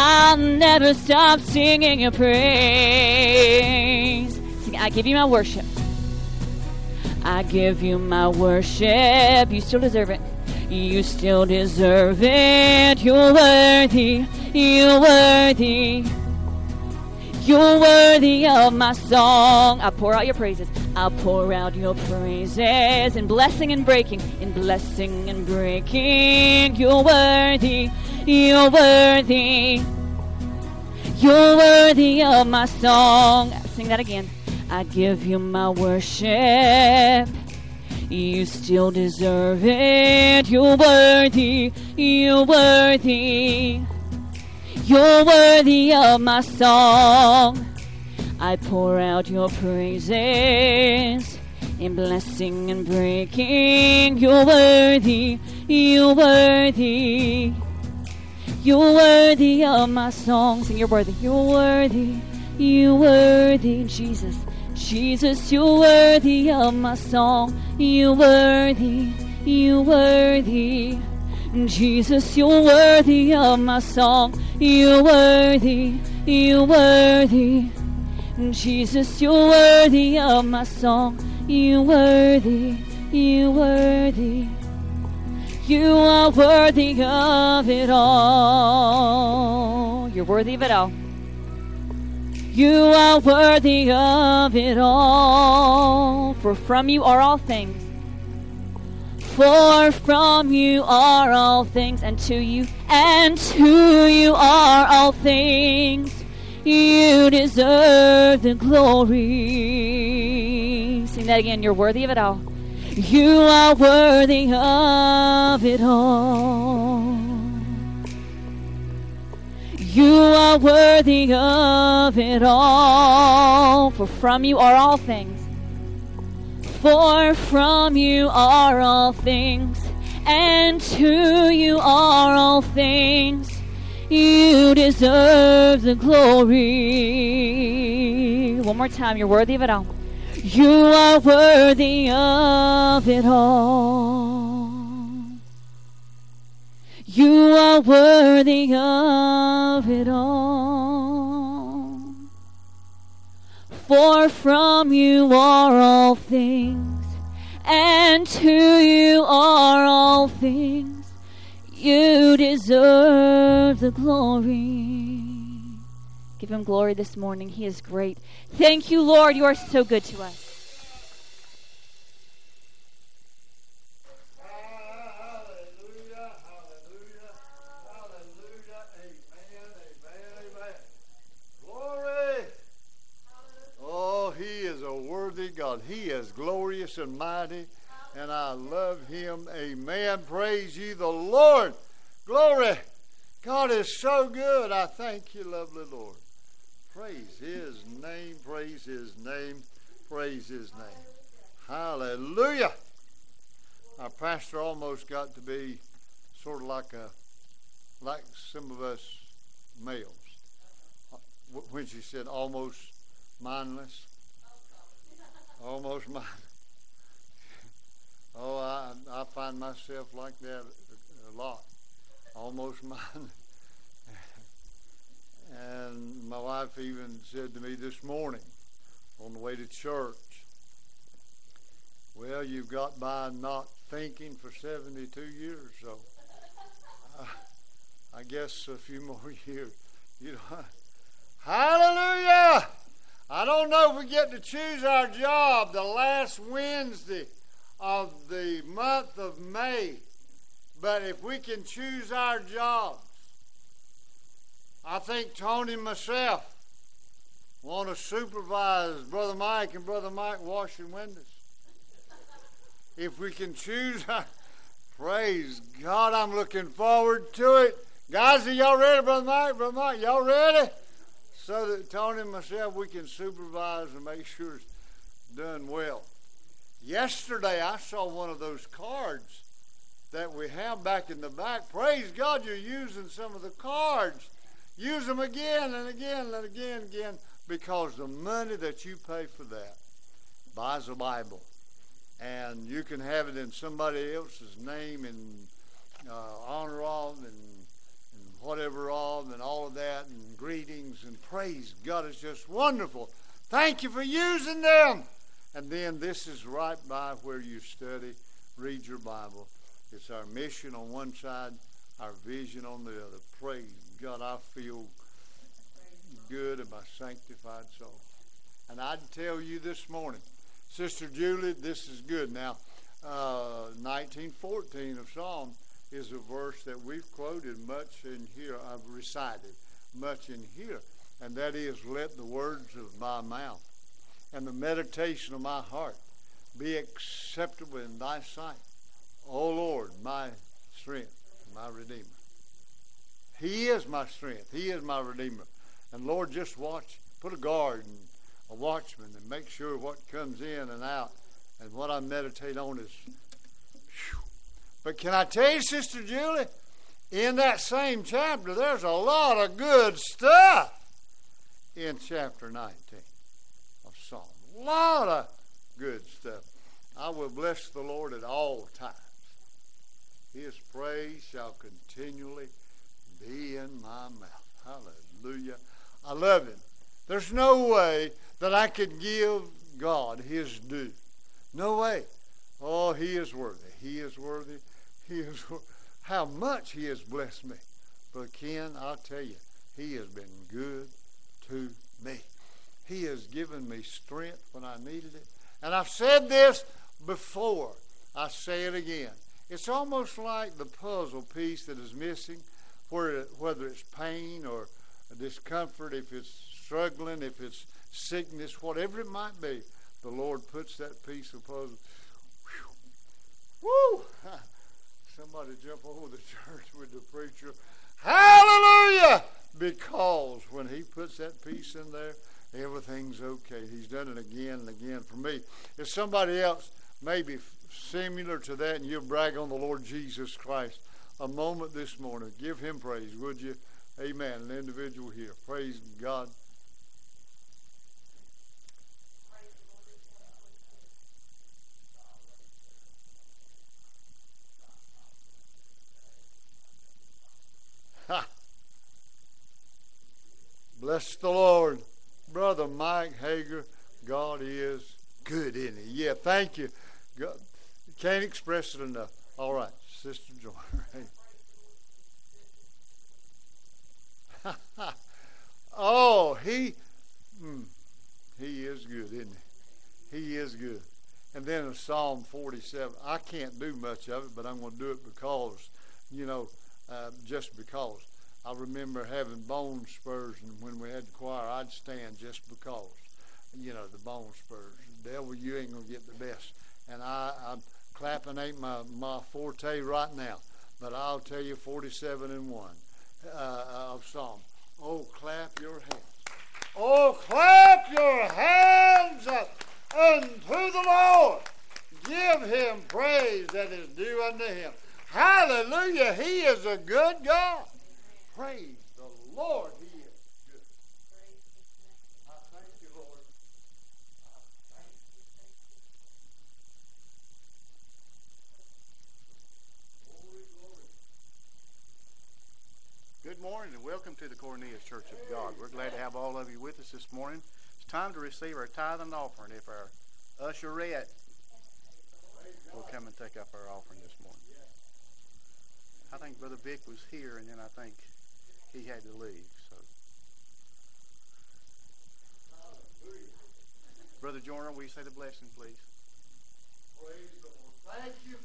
I'll never stop singing your praise. I give you my worship. I give you my worship. You still deserve it. You still deserve it. You're worthy. You're worthy. You're worthy of my song. I pour out your praises. I'll pour out your praises in blessing and breaking, in blessing and breaking. You're worthy. You're worthy. You're worthy of my song. Sing that again. I give you my worship. You still deserve it. You're worthy. You're worthy. You're worthy of my song. I pour out your praises in blessing and breaking. You're worthy. You're worthy. You're worthy of my song. Sing, you're worthy. You're worthy. You're worthy, Jesus. Jesus, you're worthy of my song. You're worthy. You're worthy. Jesus, you're worthy of my song. You're worthy. You're worthy. Jesus, you're worthy of my song. You're worthy. You're worthy. You are worthy of it all. You're worthy of it all. You are worthy of it all. For from you are all things. For from you are all things, and to you, and to you are all things. You deserve the glory. Sing that again. You're worthy of it all. You are worthy of it all. You are worthy of it all. For from you are all things. For from you are all things. And to you are all things. You deserve the glory. One more time. You're worthy of it all. You are worthy of it all. You are worthy of it all. For from you are all things, and to you are all things. You deserve the glory. Give him glory this morning. He is great. Thank you, Lord. You are so good to us. Hallelujah, hallelujah, hallelujah, amen, amen, amen. Glory. Oh, he is a worthy God. He is glorious and mighty, and I love him. Amen. Praise ye the Lord. Glory. God is so good. I thank you, lovely Lord. Praise his name, praise his name, praise his name. Hallelujah. Our pastor almost got to be sort of like a like some of us males. When she said almost mindless, almost mine. Oh, I, I find myself like that a, lot, almost mine. And my wife even said to me this morning on the way to church, well, you've got by not thinking for 72 years, so uh, I guess a few more years. You know, hallelujah! I don't know if we get to choose our job the last Wednesday of the month of May, but if we can choose our jobs, I think Tony and myself want to supervise Brother Mike and Brother Mike washing windows. If we can choose, our, praise God, I'm looking forward to it. Guys, are y'all ready, Brother Mike? Brother Mike, y'all ready? So that Tony and myself, we can supervise and make sure it's done well. Yesterday, I saw one of those cards that we have back in the back. Praise God, you're using some of the cards. Use them again and again and again and again because the money that you pay for that buys a Bible. And you can have it in somebody else's name and uh, honor of and, and whatever all of that and greetings and praise God. It's just wonderful. Thank you for using them. And then this is right by where you study, read your Bible. It's our mission on one side, our vision on the other. Praise God. I feel good in my sanctified soul. And I'd tell you this morning, Sister Julie, this is good. Now, uh, 1914 of Psalm is a verse that we've quoted much in here. I've recited much in here. And that is, let the words of my mouth and the meditation of my heart be acceptable in thy sight. O Lord, my strength, my Redeemer. He is my strength. He is my Redeemer. And Lord, just watch, put a guard and a watchman and make sure what comes in and out and what I meditate on is. Whew. But can I tell you, Sister Julie, in that same chapter, there's a lot of good stuff in chapter 19 of Psalm. A lot of good stuff. I will bless the Lord at all times. His praise shall continually be in my mouth. Hallelujah. I love him. There's no way that I could give God his due. No way. Oh, he is worthy. He is worthy. He is how much he has blessed me. But Ken, I'll tell you, he has been good to me. He has given me strength when I needed it. And I've said this before. I say it again. It's almost like the puzzle piece that is missing, whether it's pain or discomfort, if it's struggling, if it's sickness, whatever it might be, the Lord puts that piece of puzzle. Whew. Woo! Somebody jump over the church with the preacher. Hallelujah! Because when he puts that piece in there, everything's okay. He's done it again and again for me. If somebody else may be similar to that and you brag on the Lord Jesus Christ a moment this morning, give him praise, would you? Amen. An individual here. Praise God. Ha. Bless the Lord. Brother Mike Hager, God is good, isn't he? Yeah, thank you. God, can't express it enough. All right, Sister Joy. oh, he, mm, he is good, isn't he? He is good. And then in Psalm 47, I can't do much of it, but I'm going to do it because, you know, uh, just because. I remember having bone spurs, and when we had the choir, I'd stand just because, you know, the bone spurs. Devil, you ain't to get the best. And I, I'm clapping ain't my, my forte right now, but I'll tell you 47 and 1 uh, of Psalm. Oh, clap your hands. Oh, clap your hands unto the Lord. Give him praise that is due unto him. Hallelujah. He is a good God. Praise the Lord. He is good. I thank you, Lord. I thank you. Glory, glory. Good morning and welcome to the Cornelius Church of God. We're glad to have all of you with us this morning. It's time to receive our tithe and offering. If our usherette will come and take up our offering this morning. I think Brother Vic was here and then I think he had to leave. So, Brother Joyner, will you say the blessing, please? Praise the Lord. Thank you,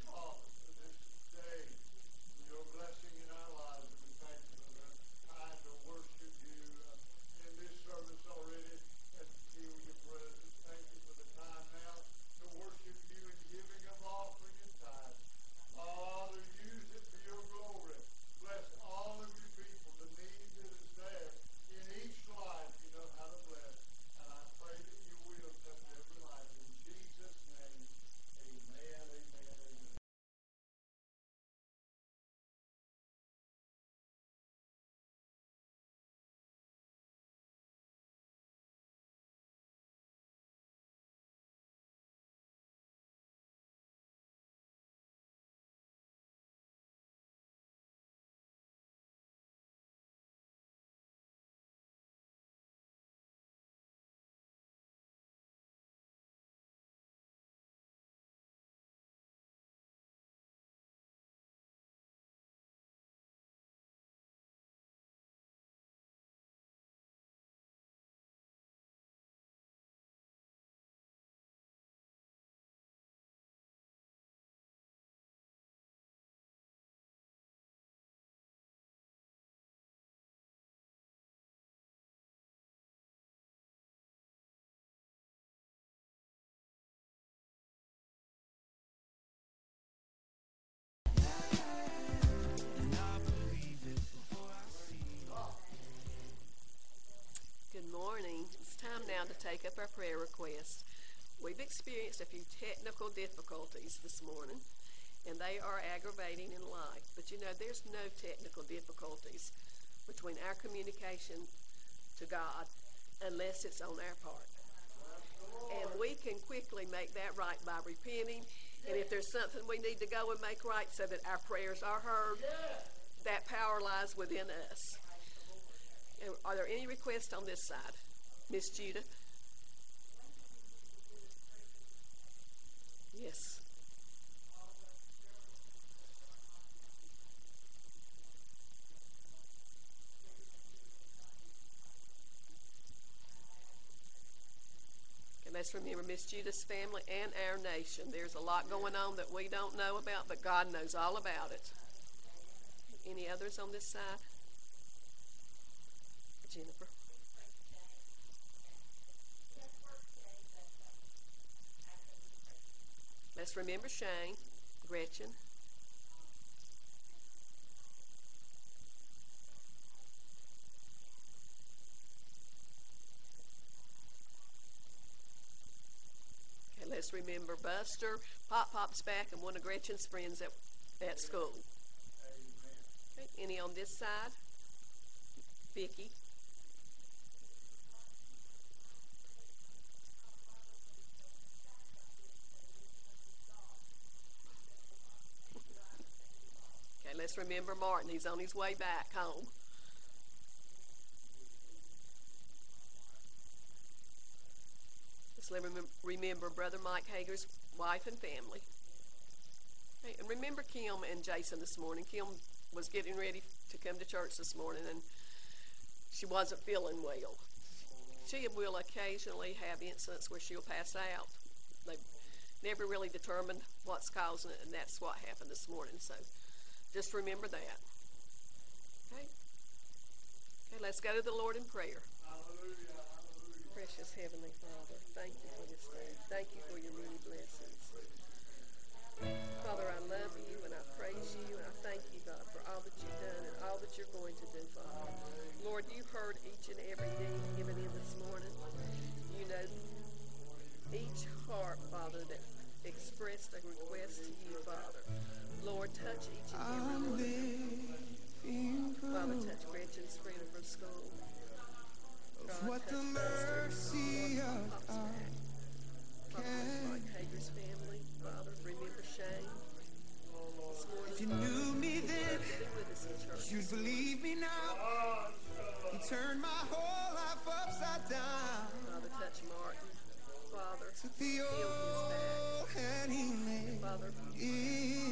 Now to take up our prayer requests. We've experienced a few technical difficulties this morning, and they are aggravating in life. But you know, there's no technical difficulties between our communication to God unless it's on our part. And we can quickly make that right by repenting. And if there's something we need to go and make right so that our prayers are heard, that power lies within us. Are there any requests on this side? Miss Judith. Yes. And let's remember Miss Judith's family and our nation. There's a lot going on that we don't know about, but God knows all about it. Any others on this side? Jennifer. Let's remember Shane, Gretchen. Okay, let's remember Buster. Pop Pop's back and one of Gretchen's friends at, at school. Okay, any on this side? Vicky. Let's remember Martin. He's on his way back home. Let's remember Brother Mike Hager's wife and family. Okay, and remember Kim and Jason this morning. Kim was getting ready to come to church this morning and she wasn't feeling well. She will occasionally have incidents where she'll pass out. They never really determined what's causing it, and that's what happened this morning. So just remember that. Okay? Okay, let's go to the Lord in prayer. Precious Heavenly Father, thank you for this day. Thank you for your many blessings. Father, I love you and I praise you and I thank you, God, for all that you've done and all that you're going to do, Father. Lord, you heard each and every need given in this morning. You know each heart, Father, that expressed a request to you, Father. Lord, touch each and every one. Father, touch Gretchen's friend from school. God, what the mercy of God. Father, can Hager's family. Father, remember Shane. This morning, If you knew me then, be with us in church. you'd believe me now. You turned my whole life upside down. Father, touch Martin. Father, Took the heal his old and he made Father,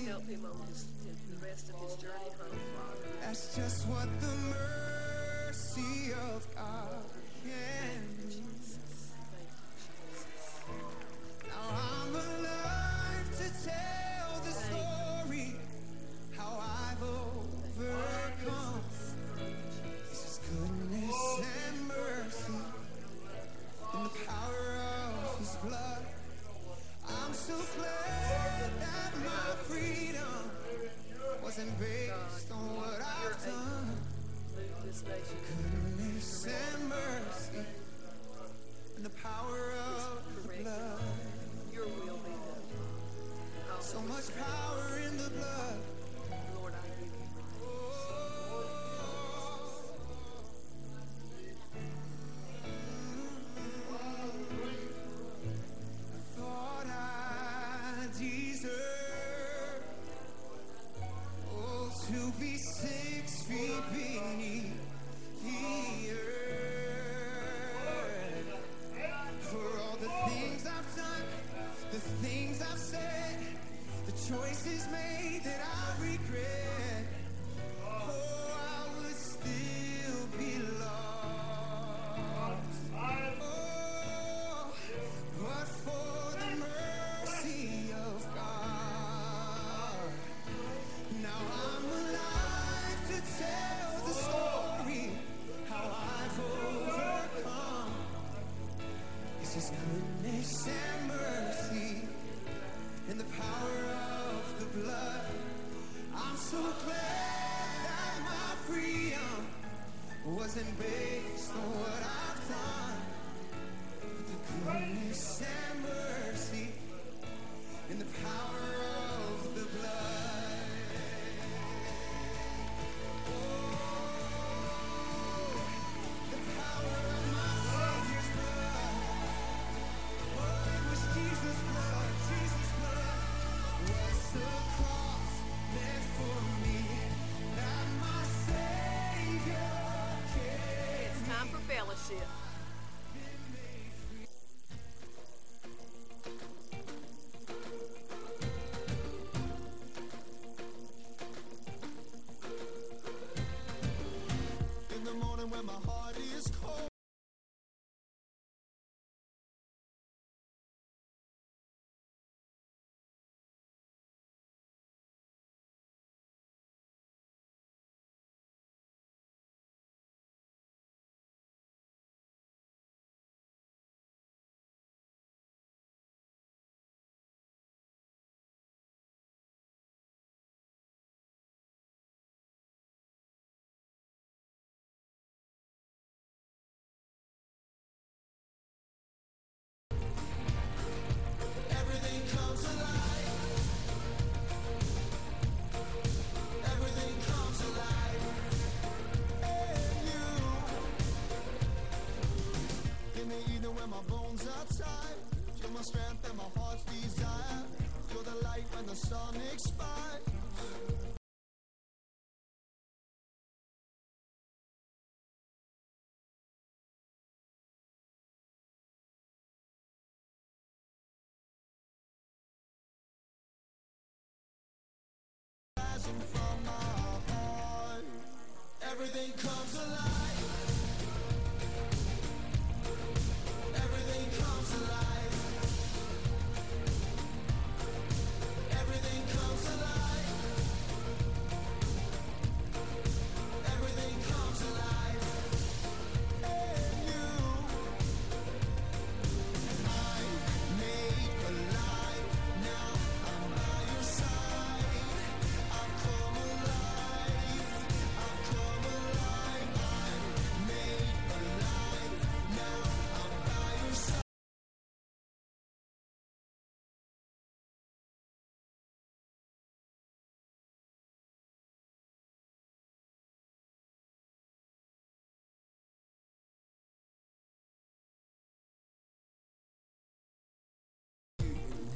help him on his, the rest of his journey home, Father. That's just what the mercy of God can do. Jesus, thank you, Jesus. Now I'm alive when my heart Even when my bones are tired, You're my strength and my heart's desire. You're the light when the sun expires. From my heart, Everything comes alive.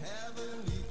heavenly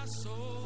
my soul.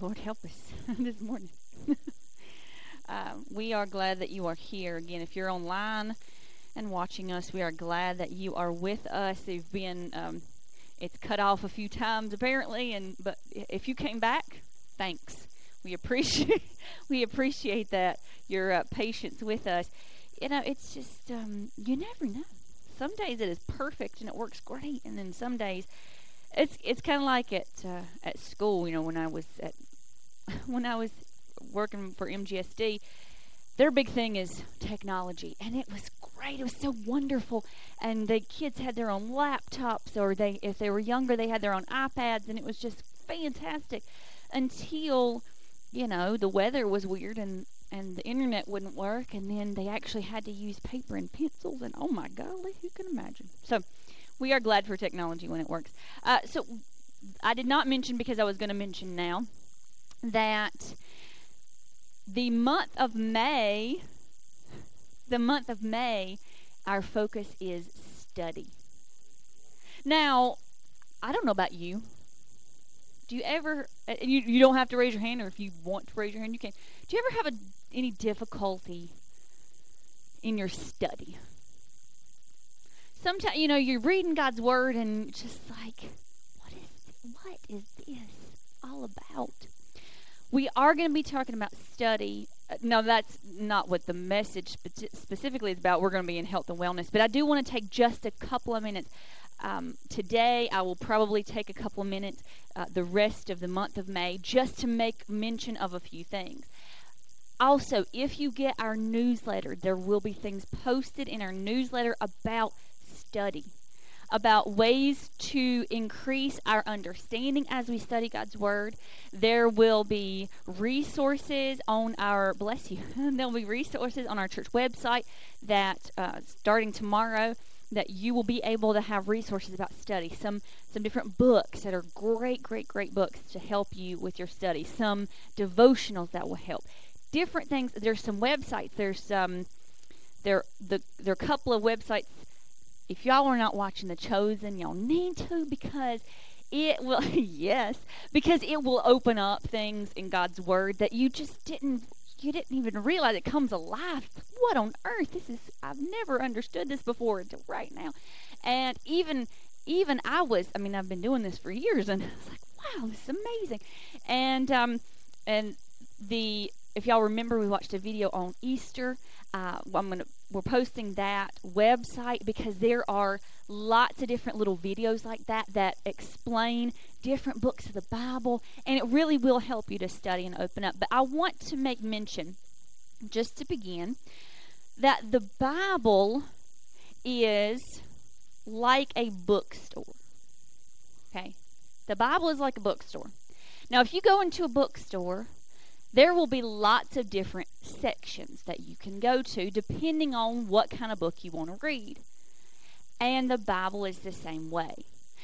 Lord help us this morning. um, we are glad that you are here again. If you're online and watching us, we are glad that you are with us. You've been um, it's cut off a few times apparently, and but if you came back, thanks. We appreciate we appreciate that your uh, patience with us. You know, it's just um, you never know. Some days it is perfect and it works great, and then some days it's it's kind of like at uh, at school. You know, when I was at when I was working for MGSD, their big thing is technology, and it was great. It was so wonderful, and the kids had their own laptops, or they if they were younger, they had their own iPads, and it was just fantastic. Until you know the weather was weird and and the internet wouldn't work, and then they actually had to use paper and pencils, and oh my golly, who can imagine? So we are glad for technology when it works. Uh, so I did not mention because I was going to mention now that the month of May, the month of May, our focus is study. Now, I don't know about you. Do you ever? And you you don't have to raise your hand, or if you want to raise your hand, you can. Do you ever have a, any difficulty in your study? Sometimes you know you're reading God's word and just like, what is what is this all about? We are going to be talking about study. Uh, No, that's not what the message spe- specifically is about. We're going to be in health and wellness, but I do want to take just a couple of minutes. Um, today, I will probably take a couple of minutes uh, the rest of the month of May just to make mention of a few things. Also, if you get our newsletter, there will be things posted in our newsletter about study, about ways to increase our understanding as we study God's Word. There will be resources on our, bless you, there'll be resources on our church website that uh, starting tomorrow that you will be able to have resources about study. Some some different books that are great great great books to help you with your study. Some devotionals that will help. Different things. There's some websites. There's um there the there are a couple of websites if y'all are not watching the chosen y'all need to because it will yes because it will open up things in god's word that you just didn't you didn't even realize it comes alive. What on earth? This is i've never understood this before until right now. And even even i was i mean i've been doing this for years and i was like wow this is amazing. And um and the if y'all remember we watched a video on easter uh, i'm gonna we're posting that website because there are lots of different little videos like that that explain different books of the Bible, and it really will help you to study and open up. But I want to make mention, just to begin, that the Bible is like a bookstore. Okay? The Bible is like a bookstore. Now, if you go into a bookstore, there will be lots of different sections that you can go to depending on what kind of book you want to read. And the Bible is the same way.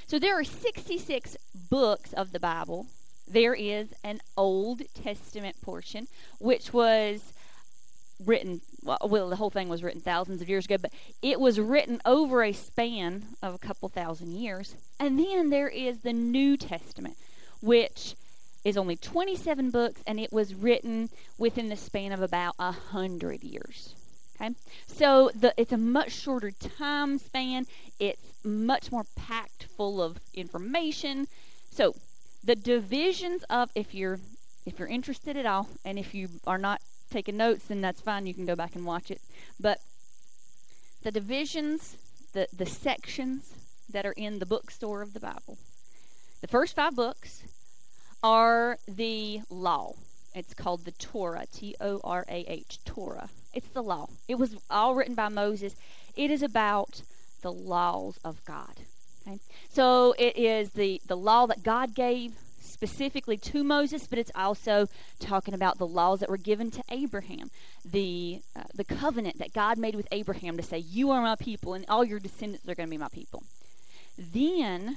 So there are 66 books of the Bible. There is an Old Testament portion, which was written, well, the whole thing was written thousands of years ago, but it was written over a span of a couple thousand years. And then there is the New Testament, which is only 27 books, and it was written within the span of about a hundred years. Okay, so the it's a much shorter time span. It's much more packed full of information. So the divisions of if you're if you're interested at all, and if you are not taking notes, then that's fine. You can go back and watch it. But the divisions, the the sections that are in the bookstore of the Bible, the first five books are the law. It's called the Torah, T O R A H, Torah. It's the law. It was all written by Moses. It is about the laws of God. Okay? So it is the, the law that God gave specifically to Moses, but it's also talking about the laws that were given to Abraham, the uh, the covenant that God made with Abraham to say, "You are my people, and all your descendants are going to be my people." Then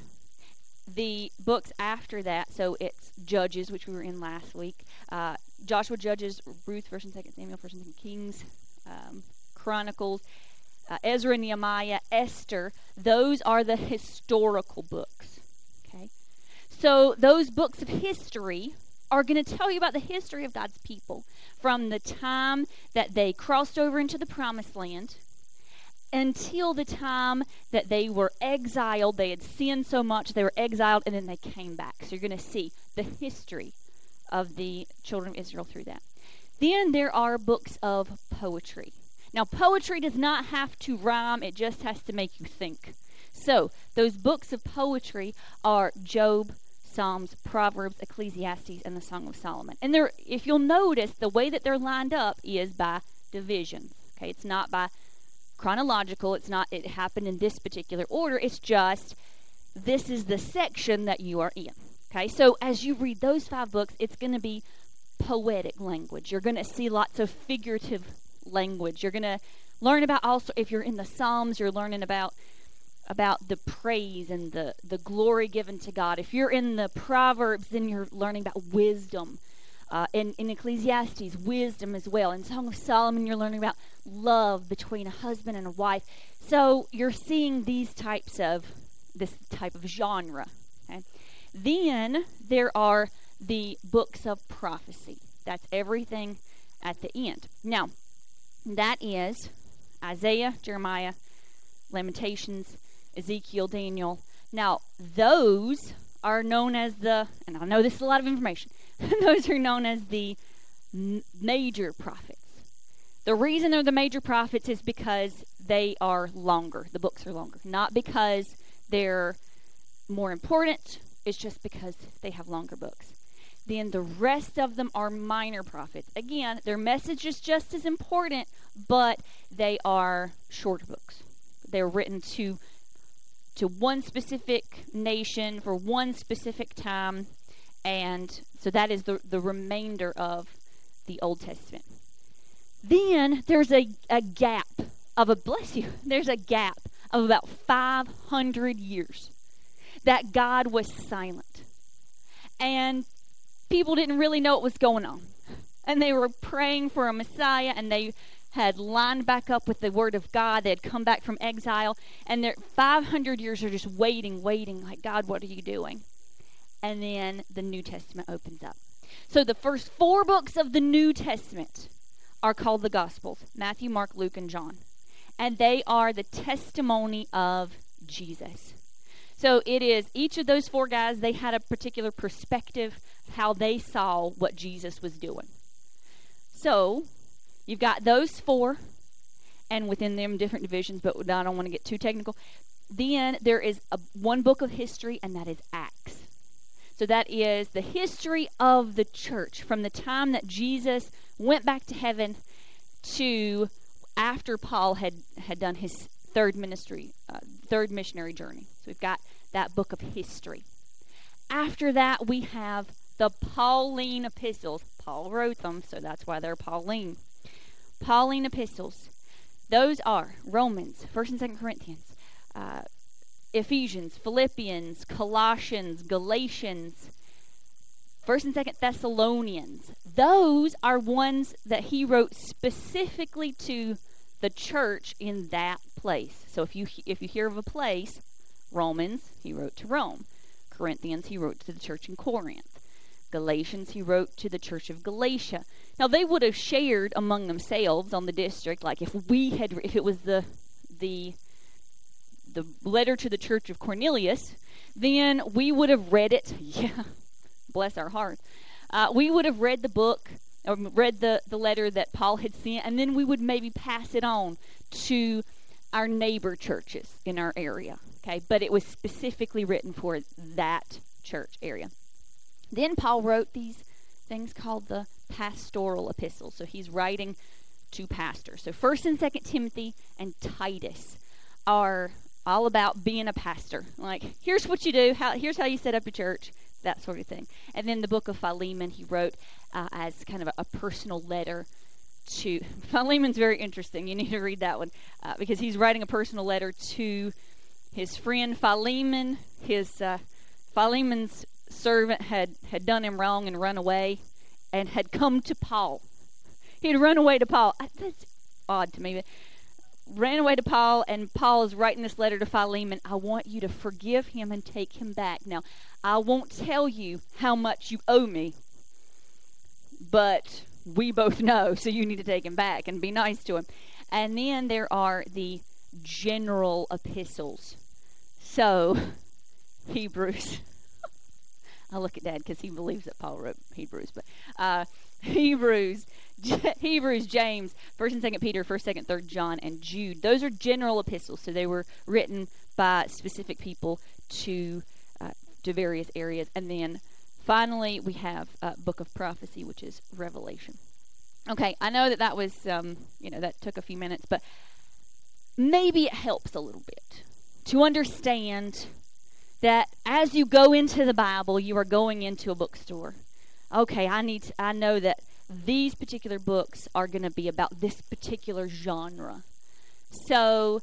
the books after that, so it's Judges, which we were in last week, uh, Joshua, Judges, Ruth, First and Second Samuel, First and Second Kings, um, Chronicles, uh, Ezra, Nehemiah, Esther. Those are the historical books. Okay, so those books of history are going to tell you about the history of God's people from the time that they crossed over into the Promised Land until the time that they were exiled. They had sinned so much, they were exiled, and then they came back. So you're going to see the history of the children of Israel through that. Then there are books of poetry. Now, poetry does not have to rhyme, it just has to make you think. So, those books of poetry are Job, Psalms, Proverbs, Ecclesiastes, and the Song of Solomon. And they're, if you'll notice, the way that they're lined up is by division. Okay, it's not by chronological. It's not, it happened in this particular order. It's just, this is the section that you are in. Okay, so as you read those five books, it's going to be poetic language. You're going to see lots of figurative language. You're going to learn about also, if you're in the Psalms, you're learning about about the praise and the, the glory given to God. If you're in the Proverbs, then you're learning about wisdom. Uh, in, in Ecclesiastes, wisdom as well. In Song of Solomon, you're learning about love between a husband and a wife. So you're seeing these types of this type of genre. Okay? Then there are the books of prophecy. That's everything at the end. Now, that is Isaiah, Jeremiah, Lamentations, Ezekiel, Daniel. Now, those are known as the, and I know this is a lot of information, those are known as the major prophets. The reason they're the major prophets is because they are longer. The books are longer. Not because they're more important, it's just because they have longer books. Then the rest of them are minor prophets. Again, their message is just as important, but they are short books. They're written to to one specific nation for one specific time, and so that is the, the remainder of the Old Testament. Then there's a, a gap of a, bless you, there's a gap of about 500 years that God was silent. And people didn't really know what was going on. And they were praying for a Messiah, and they had lined back up with the Word of God. They had come back from exile, and they're 500 years are just waiting, waiting, like, God, what are you doing? and then the New Testament opens up. So the first four books of the New Testament are called the Gospels Matthew, Mark, Luke, and John. And they are the testimony of Jesus. So it is each of those four guys, they had a particular perspective how they saw what Jesus was doing. So you've got those four, and within them different divisions, but I don't want to get too technical. Then there is a, one book of history, and that is Acts. So that is the history of the church from the time that Jesus went back to heaven to after Paul had, had done his third ministry, uh, third missionary journey. So we've got that book of history. After that, we have the Pauline epistles. Paul wrote them, so that's why they're Pauline. Pauline epistles. Those are Romans, 1st and 2nd Corinthians, uh, Ephesians, Philippians, Colossians, Galatians, 1st and 2nd Thessalonians. Those are ones that he wrote specifically to the church in that place. So if you if you hear of a place, Romans, he wrote to Rome. Corinthians, he wrote to the church in Corinth. Galatians, he wrote to the church of Galatia. Now they would have shared among themselves on the district, like if we had, if it was the the the letter to the church of Cornelius, then we would have read it. Yeah, bless our heart. Uh, we would have read the book or read the, the letter that Paul had sent, and then we would maybe pass it on to our neighbor churches in our area. Okay, but it was specifically written for that church area. Then Paul wrote these things called the pastoral epistles. So he's writing to pastors. So First and Second Timothy and Titus are all about being a pastor. Like, here's what you do. How, here's how you set up a church. That sort of thing. And then the book of Philemon he wrote uh, as kind of a, a, personal letter to Philemon's very interesting. You need to read that one uh, because he's writing a personal letter to his friend Philemon. His uh, Philemon's servant had, had done him wrong and run away and had come to Paul. He had run away to Paul. That's odd to me, but ran away to Paul, and Paul is writing this letter to Philemon. I want you to forgive him and take him back. Now, I won't tell you how much you owe me, but we both know, so you need to take him back and be nice to him. And then there are the general epistles. So, Hebrews. I look at Dad because he believes that Paul wrote Hebrews, but uh, Hebrews, Hebrews, James, First and Second Peter, First, Second, Third John, and Jude. Those are general epistles, so they were written by specific people to uh, to various areas. And then finally, we have uh, Book of Prophecy, which is Revelation. Okay, I know that that was um, you know that took a few minutes, but maybe it helps a little bit to understand that as you go into the Bible, you are going into a bookstore. Okay, I need to, I know that these particular books are going to be about this particular genre. So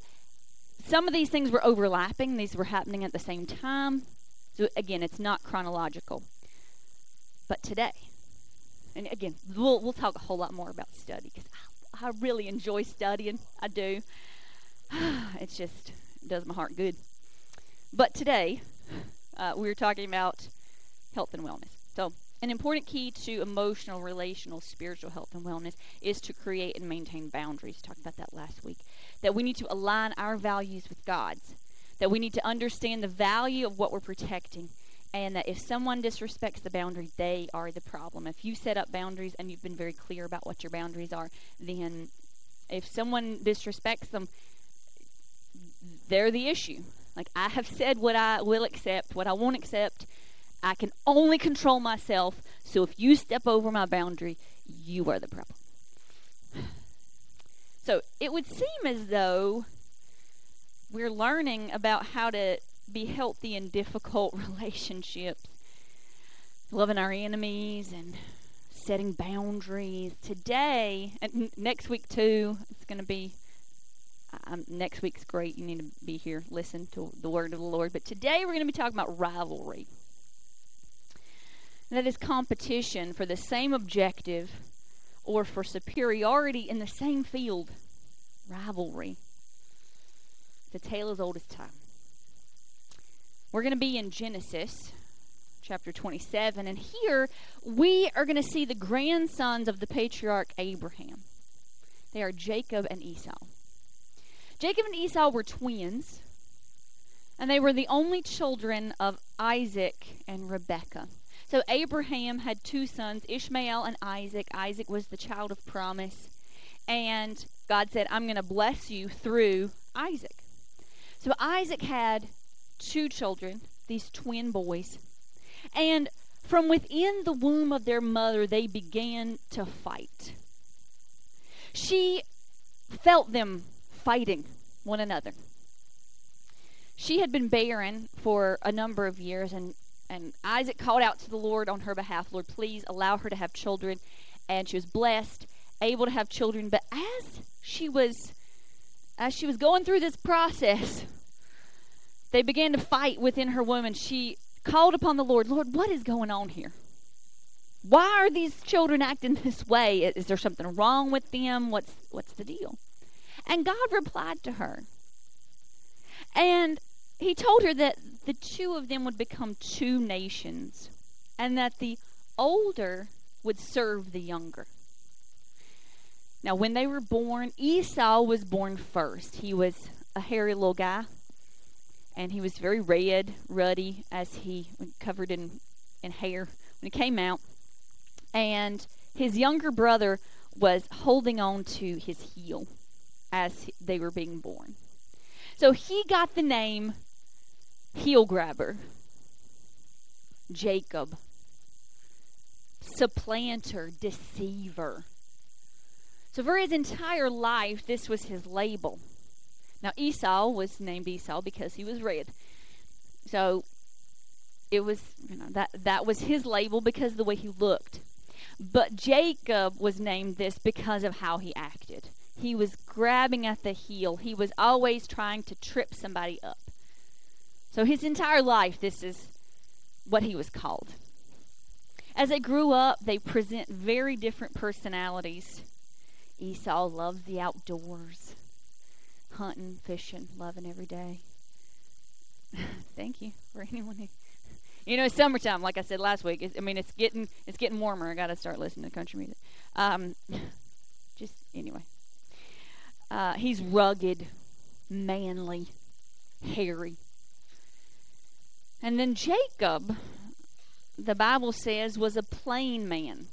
some of these things were overlapping, these were happening at the same time. So again, it's not chronological. But today, and again, we'll, we'll talk a whole lot more about study because I, I really enjoy studying. I do. it's just, it does my heart good. But today, uh, we're talking about health and wellness. So, an important key to emotional, relational, spiritual health and wellness is to create and maintain boundaries. Talked about that last week. That we need to align our values with God's. That we need to understand the value of what we're protecting. And that if someone disrespects the boundary, they are the problem. If you set up boundaries and you've been very clear about what your boundaries are, then if someone disrespects them, they're the issue. Like I have said what I will accept, what I won't accept. I can only control myself. So if you step over my boundary, you are the problem. So it would seem as though we're learning about how to be healthy in difficult relationships, loving our enemies and setting boundaries. Today, and next week too, it's going to be um, next week's great. You need to be here, listen to the word of the Lord. But today we're going to be talking about rivalry. That is competition for the same objective or for superiority in the same field. Rivalry. The tale as old as time. We're going to be in Genesis chapter 27. And here we are going to see the grandsons of the patriarch Abraham. They are Jacob and Esau. Jacob and Esau were twins, and they were the only children of Isaac and Rebekah. So Abraham had two sons, Ishmael and Isaac. Isaac was the child of promise. And God said, I'm going to bless you through Isaac. So Isaac had two children, these twin boys. And from within the womb of their mother, they began to fight. She felt them fighting one another. She had been barren for a number of years, and, and Isaac called out to the Lord on her behalf Lord, please allow her to have children. And she was blessed, able to have children. But as she was as she was going through this process, they began to fight within her womb, and she called upon the Lord, Lord, what is going on here? Why are these children acting this way? Is there something wrong with them? What's what's the deal? And God replied to her. And he told her that the two of them would become two nations and that the older would serve the younger. Now, when they were born, Esau was born first. He was a hairy little guy, and he was very red, ruddy, as he covered in, in hair when he came out. And his younger brother was holding on to his heel as they were being born. So he got the name heel grabber, Jacob, supplanter, deceiver. So for his entire life, this was his label. Now Esau was named Esau because he was red. So it was, you know, that that was his label because of the way he looked. But Jacob was named this because of how he acted. He was grabbing at the heel. He was always trying to trip somebody up. So his entire life, this is what he was called. As they grew up, they present very different personalities. Esau loves the outdoors, hunting, fishing, loving every day. Thank you for anyone who. You know, it's summertime. Like I said last week. I mean, it's getting it's getting warmer. I got to start listening to country music. Um, just anyway. Uh, he's rugged, manly, hairy. And then Jacob, the Bible says, was a plain man.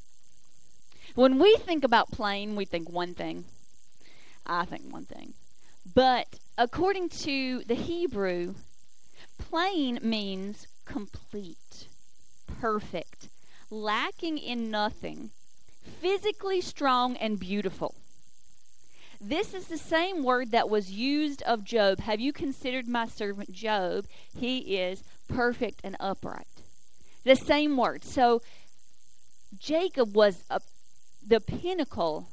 When we think about plain, we think one thing. I think one thing. But according to the Hebrew, plain means complete, perfect, lacking in nothing, physically strong and beautiful. This is the same word that was used of Job. Have you considered my servant Job? He is perfect and upright. The same word. So Jacob was a, the pinnacle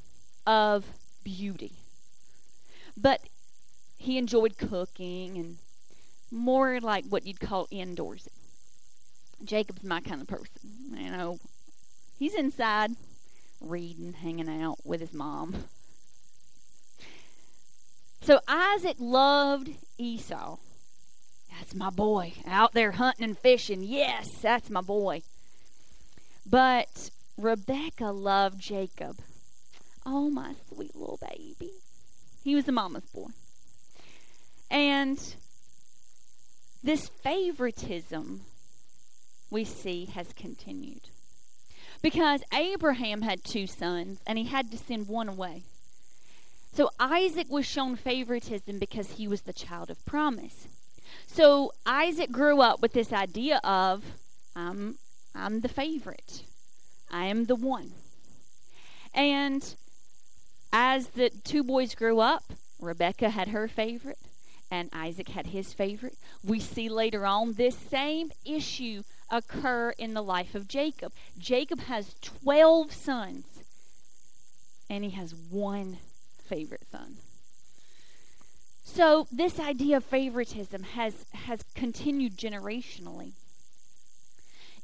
of beauty. But he enjoyed cooking and more like what you'd call indoorsy. Jacob's my kind of person. You know, he's inside reading, hanging out with his mom. So Isaac loved Esau. That's my boy. Out there hunting and fishing. Yes, that's my boy. But Rebecca loved Jacob. Oh, my sweet little baby. He was the mama's boy. And this favoritism we see has continued. Because Abraham had two sons and he had to send one away. So Isaac was shown favoritism because he was the child of promise. So Isaac grew up with this idea of I'm I'm the favorite. I am the one. And as the two boys grew up, Rebecca had her favorite and Isaac had his favorite. We see later on this same issue occur in the life of Jacob. Jacob has 12 sons and he has one favorite son. So this idea of favoritism has has continued generationally.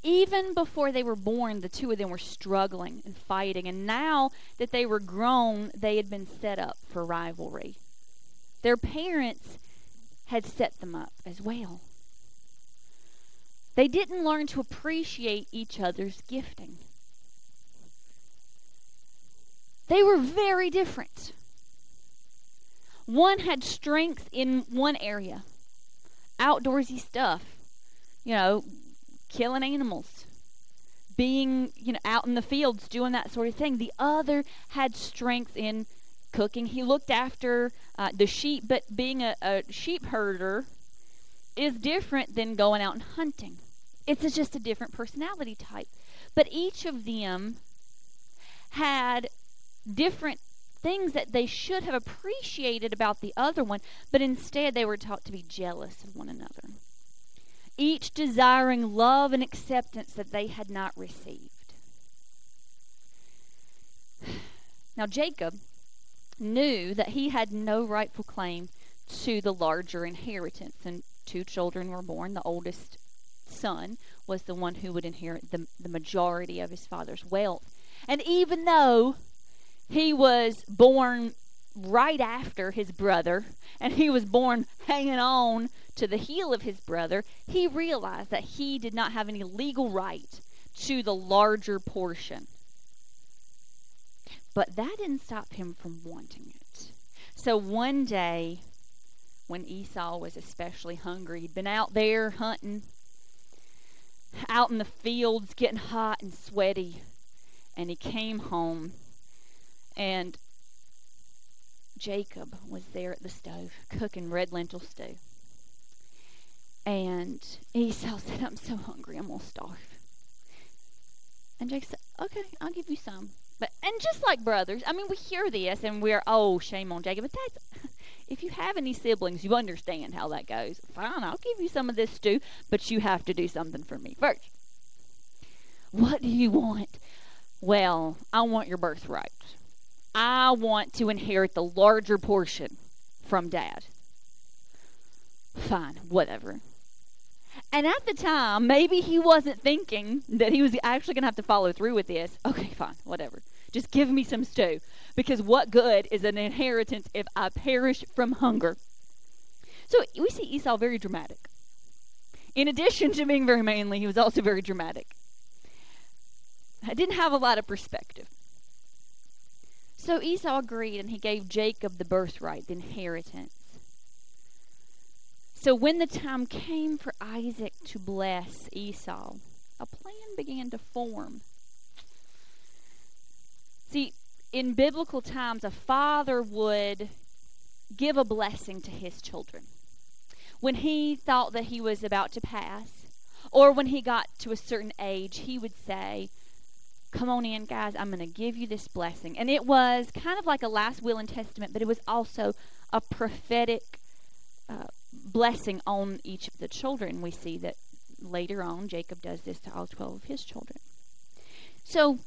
Even before they were born, the two of them were struggling and fighting, and now that they were grown, they had been set up for rivalry. Their parents had set them up as well. They didn't learn to appreciate each other's gifting. They were very different. One had strength in one area, outdoorsy stuff, you know, killing animals, being, you know, out in the fields doing that sort of thing. The other had strength in cooking. He looked after uh, the sheep, but being a, a sheep herder is different than going out and hunting. It's a, just a different personality type. But each of them had different things that they should have appreciated about the other one, but instead they were taught to be jealous of one another. Each desiring love and acceptance that they had not received. Now, Jacob knew that he had no rightful claim to the larger inheritance, and two children were born. The oldest son was the one who would inherit the, the majority of his father's wealth. And even though he was born right after his brother, and he was born hanging on to the heel of his brother, he realized that he did not have any legal right to the larger portion. But that didn't stop him from wanting it. So one day, when Esau was especially hungry, he'd been out there hunting, out in the fields, getting hot and sweaty, and he came home and Jacob was there at the stove cooking red lentil stew. And Esau said, I'm so hungry, I'm going to starve. And Jacob said, Okay, I'll give you some. But and just like brothers, I mean, we hear this and we're oh, shame on Jacob. But that's if you have any siblings, you understand how that goes. Fine, I'll give you some of this stew, but you have to do something for me first. What do you want? Well, I want your birthright. I want to inherit the larger portion from dad. Fine, whatever. And at the time, maybe he wasn't thinking that he was actually going to have to follow through with this. Okay, fine, whatever. Just give me some stew. Because what good is an inheritance if I perish from hunger? So we see Esau very dramatic. In addition to being very manly, he was also very dramatic. I didn't have a lot of perspective. So Esau agreed and he gave Jacob the birthright, the inheritance. So when the time came for Isaac to bless Esau, a plan began to form. See, in biblical times, a father would give a blessing to his children. When he thought that he was about to pass, or when he got to a certain age, he would say, come on in, guys. I'm going to give you this blessing. And it was kind of like a last will and testament, but it was also a prophetic uh, blessing on each of the children. We see that later on, Jacob does this to all 12 of his children. So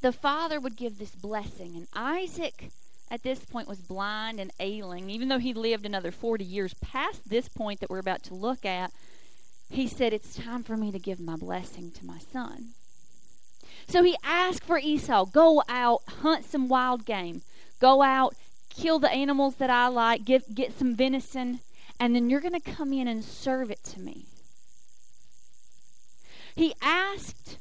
the father would give this blessing, and Isaac at this point was blind and ailing. Even though he lived another 40 years past this point that we're about to look at, he said, It's time for me to give my blessing to my son. So he asked for Esau, go out, hunt some wild game. Go out, kill the animals that I like, get, get some venison, and then you're going to come in and serve it to me. He asked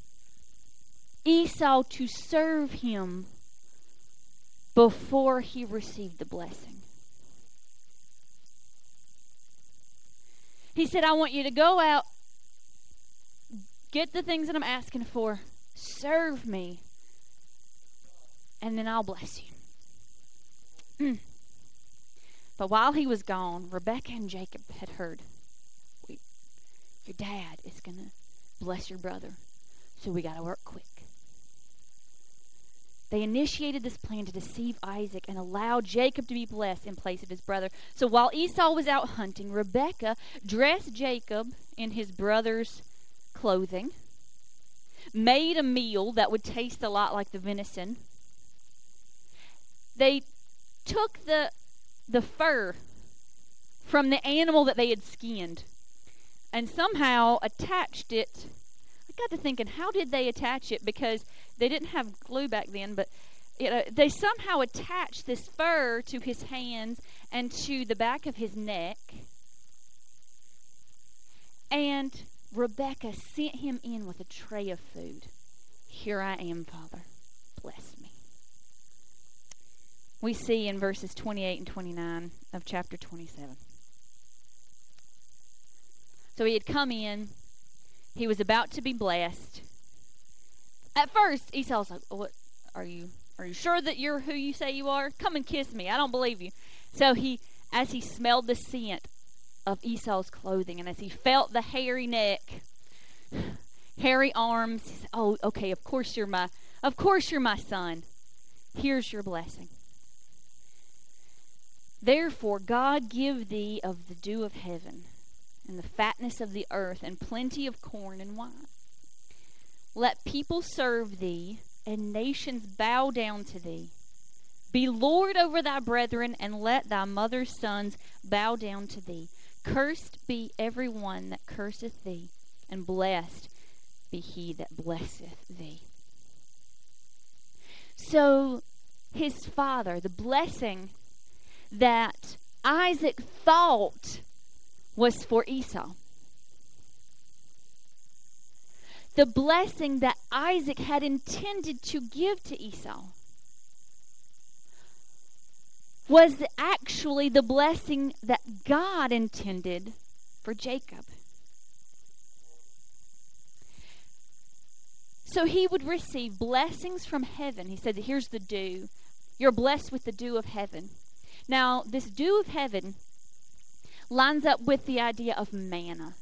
Esau to serve him before he received the blessing. He said, I want you to go out, get the things that I'm asking for, Serve me, and then I'll bless you. Mm. But while he was gone, Rebecca and Jacob had heard, Your dad is going to bless your brother, so we got to work quick. They initiated this plan to deceive Isaac and allow Jacob to be blessed in place of his brother. So while Esau was out hunting, Rebekah dressed Jacob in his brother's clothing made a meal that would taste a lot like the venison. They took the the fur from the animal that they had skinned and somehow attached it. I got to thinking, how did they attach it? Because they didn't have glue back then, but you know, they somehow attached this fur to his hands and to the back of his neck. And Rebecca sent him in with a tray of food. Here I am, Father. Bless me. We see in verses 28 and 29 of chapter 27. So he had come in. He was about to be blessed. At first, Esau's like, oh, "What are you? Are you sure that you're who you say you are? Come and kiss me. I don't believe you." So he, as he smelled the scent of Esau's clothing, and as he felt the hairy neck, hairy arms, he said, "Oh, okay. Of course you're my. Of course you're my son. Here's your blessing." Therefore, God give thee of the dew of heaven, and the fatness of the earth, and plenty of corn and wine. Let people serve thee, and nations bow down to thee. Be Lord over thy brethren, and let thy mother's sons bow down to thee. Cursed be every one that curseth thee, and blessed be he that blesseth thee. So, his father, the blessing that Isaac thought was for Esau. The blessing that Isaac had intended to give to Esau was actually the blessing that God intended for Jacob. So he would receive blessings from heaven. He said, Here's the dew. You're blessed with the dew of heaven. Now, this dew of heaven lines up with the idea of manna.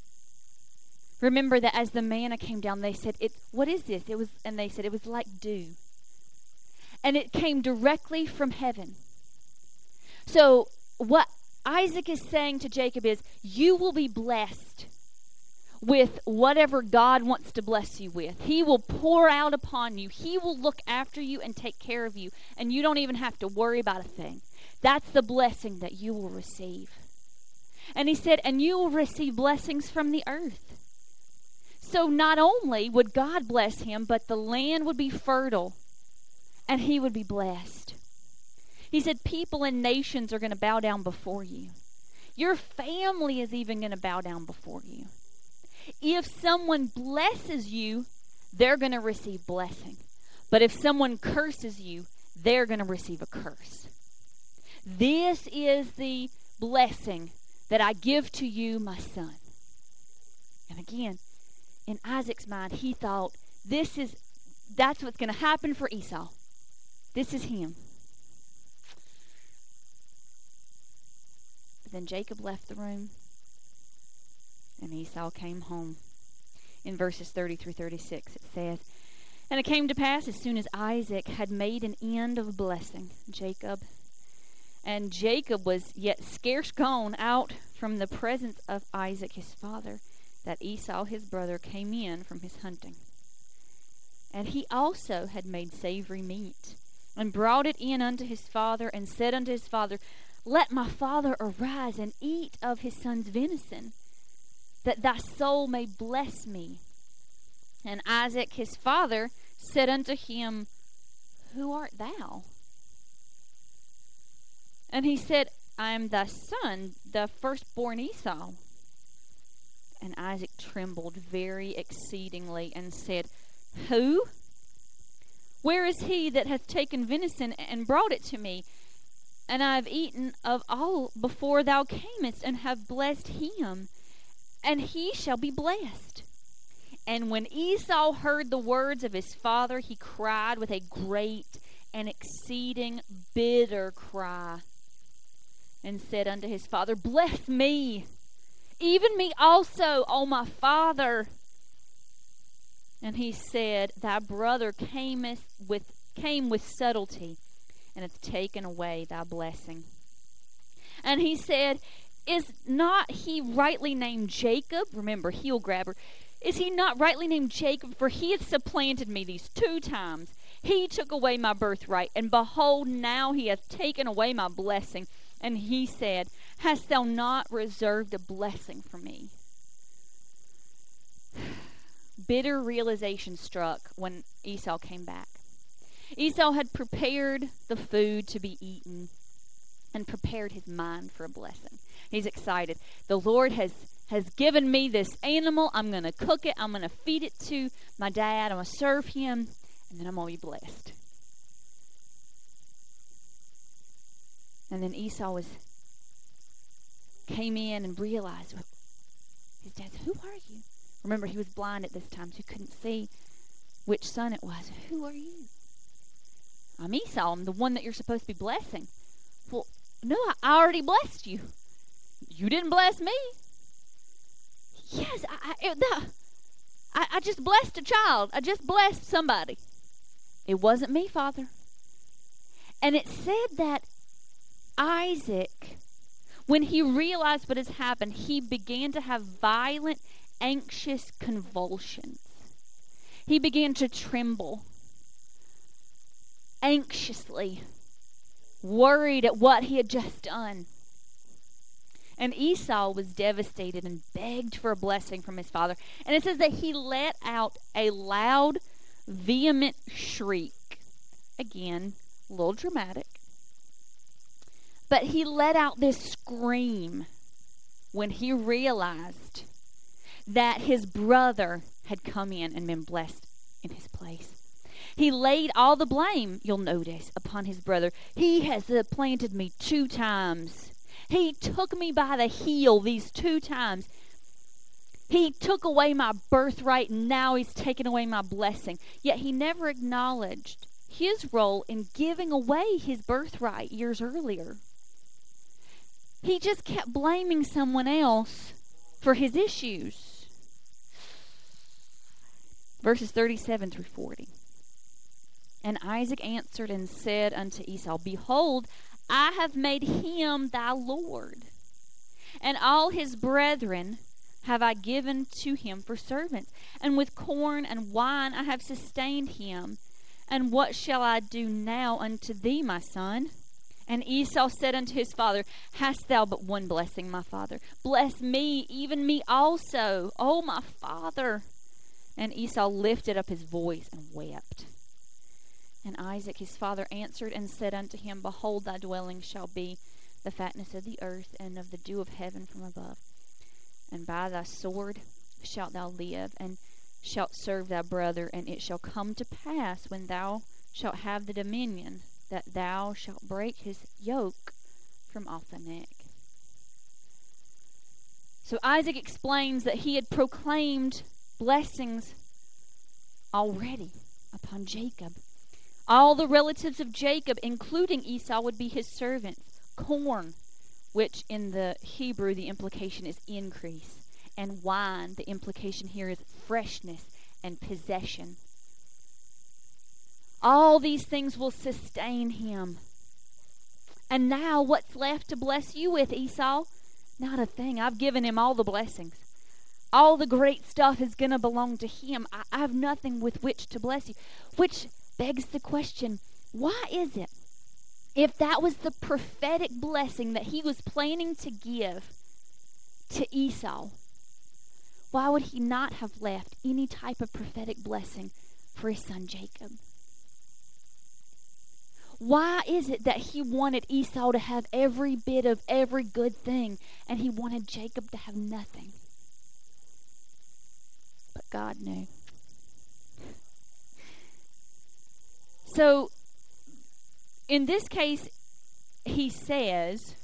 Remember that as the manna came down, they said, "It what is this?" It was, and they said it was like dew, and it came directly from heaven. So, what Isaac is saying to Jacob is, "You will be blessed with whatever God wants to bless you with. He will pour out upon you. He will look after you and take care of you, and you don't even have to worry about a thing." That's the blessing that you will receive. And he said, and you will receive blessings from the earth. So not only would God bless him, but the land would be fertile and he would be blessed. He said, People and nations are going to bow down before you. Your family is even going to bow down before you. If someone blesses you, they're going to receive blessing. But if someone curses you, they're going to receive a curse. This is the blessing that I give to you, my son. And again, in Isaac's mind, he thought, this is that's what's going to happen for Esau. This is him. Then Jacob left the room, and Esau came home. In verses 30 through 36, it says, And it came to pass as soon as Isaac had made an end of blessing Jacob and Jacob was yet scarce gone out from the presence of Isaac his father, that Esau his brother came in from his hunting. And he also had made savory meat, and brought it in unto his father, and said unto his father, Let my father arise and eat of his son's venison, that thy soul may bless me. And Isaac his father said unto him, Who art thou? And he said, I am thy son, the firstborn Esau. And Isaac trembled very exceedingly and said, Who? Where is he that hath taken venison and brought it to me? And I have eaten of all before thou camest, and have blessed him, and he shall be blessed. And when Esau heard the words of his father, he cried with a great and exceeding bitter cry and said unto his father, Bless me, even me also, O my father. And he said, Thy brother cameth with, came with subtlety, and hath taken away thy blessing. And he said, Is not he rightly named Jacob? Remember, heel grabber. Is he not rightly named Jacob? For he hath supplanted me these two times. He took away my birthright, and behold, now he hath taken away my blessing. And he said, Hast thou not reserved a blessing for me? Bitter realization struck when Esau came back. Esau had prepared the food to be eaten and prepared his mind for a blessing. He's excited. The Lord has has given me this animal. I'm going to cook it. I'm going to feed it to my dad. I'm going to serve him. And then I'm going to be blessed. And then Esau was came in and realized his dad said, Who are you? Remember, he was blind at this time, so he couldn't see which son it was. Who are you? I'm Esau. I'm the one that you're supposed to be blessing. Well, no, I already blessed you. You didn't bless me. Yes, I, I, the, I, I just blessed a child. I just blessed somebody. It wasn't me, Father. And it said that Isaac, when he realized what has happened, he began to have violent, anxious convulsions. He began to tremble anxiously, worried at what he had just done. And Esau was devastated and begged for a blessing from his father. And it says that he let out a loud, vehement shriek. Again, a little dramatic. But he let out this scream when he realized that his brother had come in and been blessed in his place. He laid all the blame, you'll notice, upon his brother. He has planted me two times. He took me by the heel these two times. He took away my birthright, and now he's taken away my blessing. Yet he never acknowledged his role in giving away his birthright years earlier. He just kept blaming someone else for his issues. Verses 37 through 40. And Isaac answered and said unto Esau, Behold, I have made him thy Lord, and all his brethren have I given to him for servants, and with corn and wine I have sustained him. And what shall I do now unto thee, my son? And Esau said unto his father, Hast thou but one blessing, my father? Bless me, even me also, O my father. And Esau lifted up his voice and wept. And Isaac his father answered and said unto him, Behold, thy dwelling shall be the fatness of the earth and of the dew of heaven from above. And by thy sword shalt thou live, and shalt serve thy brother. And it shall come to pass when thou shalt have the dominion that thou shalt break his yoke from off the neck. So Isaac explains that he had proclaimed blessings already upon Jacob. All the relatives of Jacob, including Esau, would be his servants. Corn, which in the Hebrew the implication is increase, and wine, the implication here is freshness and possession. All these things will sustain him. And now, what's left to bless you with, Esau? Not a thing. I've given him all the blessings. All the great stuff is going to belong to him. I, I have nothing with which to bless you. Which begs the question why is it, if that was the prophetic blessing that he was planning to give to Esau, why would he not have left any type of prophetic blessing for his son Jacob? Why is it that he wanted Esau to have every bit of every good thing and he wanted Jacob to have nothing? But God knew. So, in this case, he says,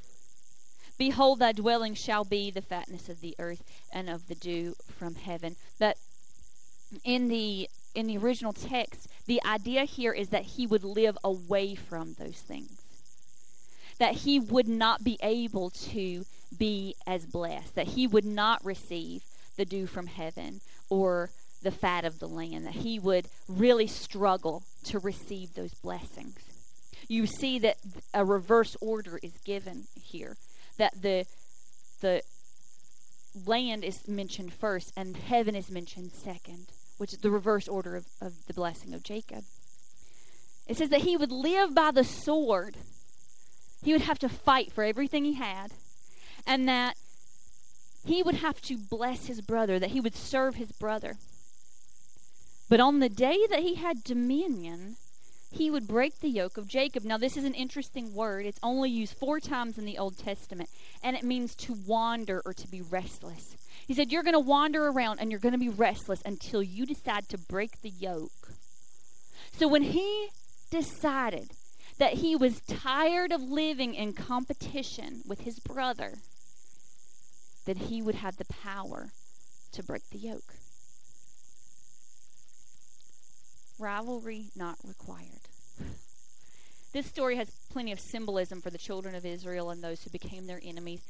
Behold, thy dwelling shall be the fatness of the earth and of the dew from heaven. But in the in the original text, the idea here is that he would live away from those things. That he would not be able to be as blessed, that he would not receive the dew from heaven or the fat of the land, that he would really struggle to receive those blessings. You see that a reverse order is given here, that the the land is mentioned first and heaven is mentioned second, which is the reverse order of, of the blessing of Jacob. It says that he would live by the sword. He would have to fight for everything he had, and that he would have to bless his brother, that he would serve his brother. But on the day that he had dominion, he would break the yoke of Jacob. Now, this is an interesting word. It's only used four times in the Old Testament, and it means to wander or to be restless. He said, You're going to wander around and you're going to be restless until you decide to break the yoke. So, when he decided that he was tired of living in competition with his brother, that he would have the power to break the yoke. Rivalry not required. This story has plenty of symbolism for the children of Israel and those who became their enemies.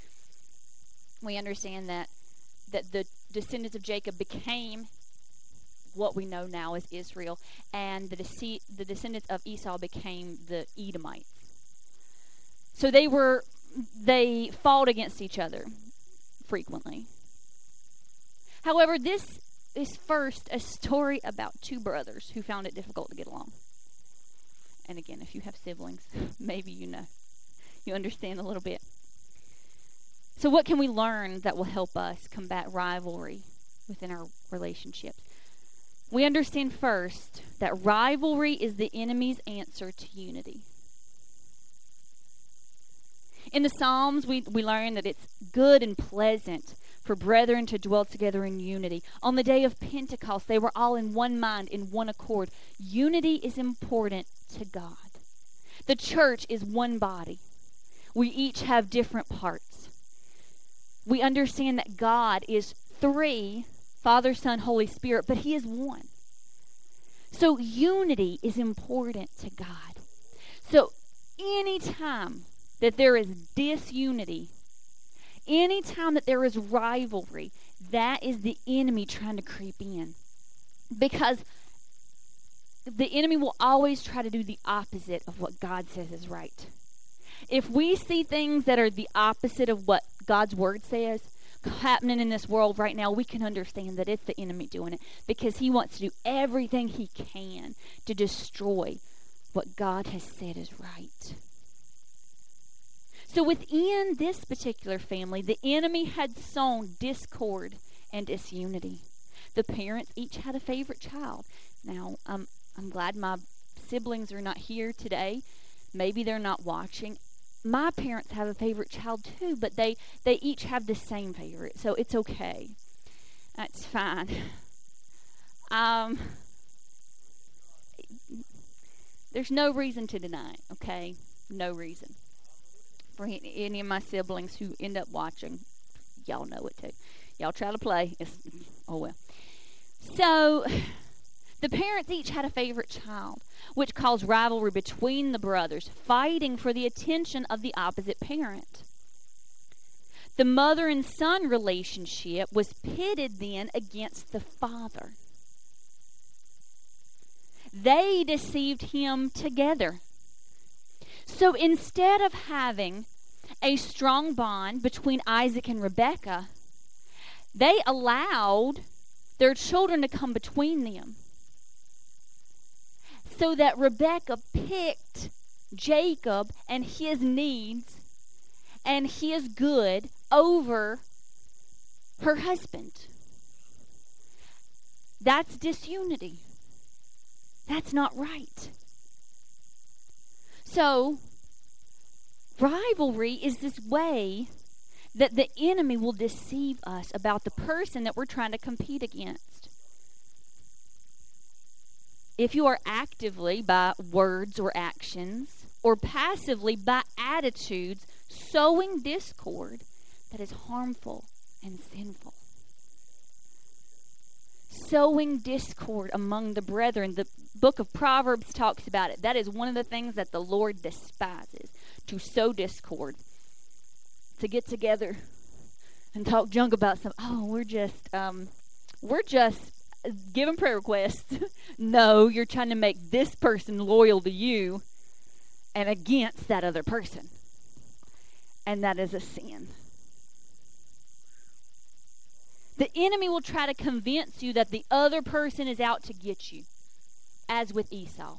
We understand that that the descendants of Jacob became what we know now as Israel, and the, dece- the descendants of Esau became the Edomites. So they were they fought against each other frequently. However, this is first a story about two brothers who found it difficult to get along. And again, if you have siblings, maybe you know. You understand a little bit. So, what can we learn that will help us combat rivalry within our relationships? We understand first that rivalry is the enemy's answer to unity. In the Psalms, we, we learn that it's good and pleasant for brethren to dwell together in unity. On the day of Pentecost, they were all in one mind, in one accord. Unity is important to God. The church is one body. We each have different parts. We understand that God is three Father, Son, Holy Spirit, but He is one. So unity is important to God. So anytime that there is disunity, anytime that there is rivalry, that is the enemy trying to creep in. Because the enemy will always try to do the opposite of what God says is right. If we see things that are the opposite of what God's word says happening in this world right now, we can understand that it's the enemy doing it because he wants to do everything he can to destroy what God has said is right. So within this particular family, the enemy had sown discord and disunity. The parents each had a favorite child. Now, um, I'm glad my siblings are not here today. Maybe they're not watching. My parents have a favorite child too, but they, they each have the same favorite, so it's okay. That's fine. Um, there's no reason to deny it, okay? No reason for any of my siblings who end up watching. Y'all know it too. Y'all try to play. It's, oh well. So, the parents each had a favorite child, which caused rivalry between the brothers, fighting for the attention of the opposite parent. The mother and son relationship was pitted then against the father. They deceived him together so instead of having a strong bond between Isaac and Rebekah, they allowed their children to come between them. So that Rebekah picked Jacob and his needs and his good over her husband. That's disunity. That's not right. So, rivalry is this way that the enemy will deceive us about the person that we're trying to compete against. If you are actively by words or actions, or passively by attitudes, sowing discord that is harmful and sinful. Sowing discord among the brethren. The book of Proverbs talks about it. That is one of the things that the Lord despises to sow discord, to get together and talk junk about some. Oh, we're just, um, we're just giving prayer requests. no, you're trying to make this person loyal to you and against that other person. And that is a sin. The enemy will try to convince you that the other person is out to get you as with Esau.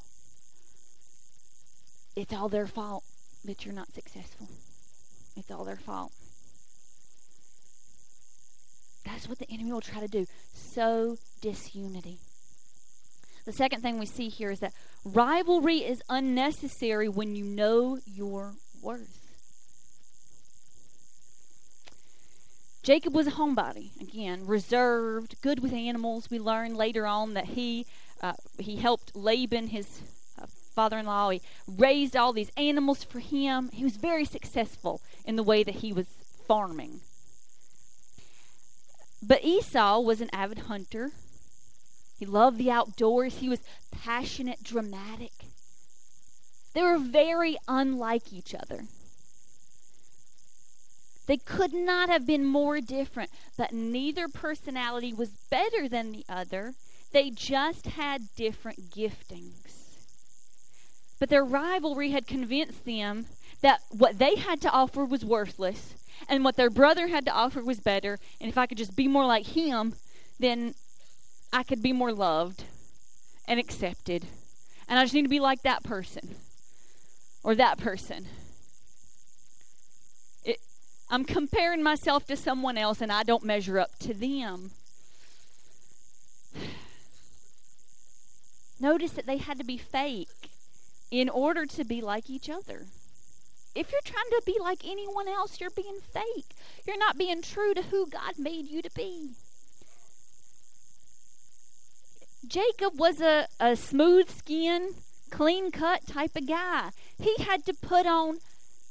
It's all their fault that you're not successful. It's all their fault. That's what the enemy will try to do sow disunity. The second thing we see here is that rivalry is unnecessary when you know your worth. Jacob was a homebody, again, reserved, good with animals. We learn later on that he uh, he helped Laban, his uh, father-in-law. He raised all these animals for him. He was very successful in the way that he was farming. But Esau was an avid hunter. He loved the outdoors. He was passionate, dramatic. They were very unlike each other. They could not have been more different, but neither personality was better than the other. They just had different giftings. But their rivalry had convinced them that what they had to offer was worthless and what their brother had to offer was better. And if I could just be more like him, then I could be more loved and accepted. And I just need to be like that person or that person. I'm comparing myself to someone else and I don't measure up to them. Notice that they had to be fake in order to be like each other. If you're trying to be like anyone else, you're being fake. You're not being true to who God made you to be. Jacob was a, a smooth skinned, clean cut type of guy. He had to put on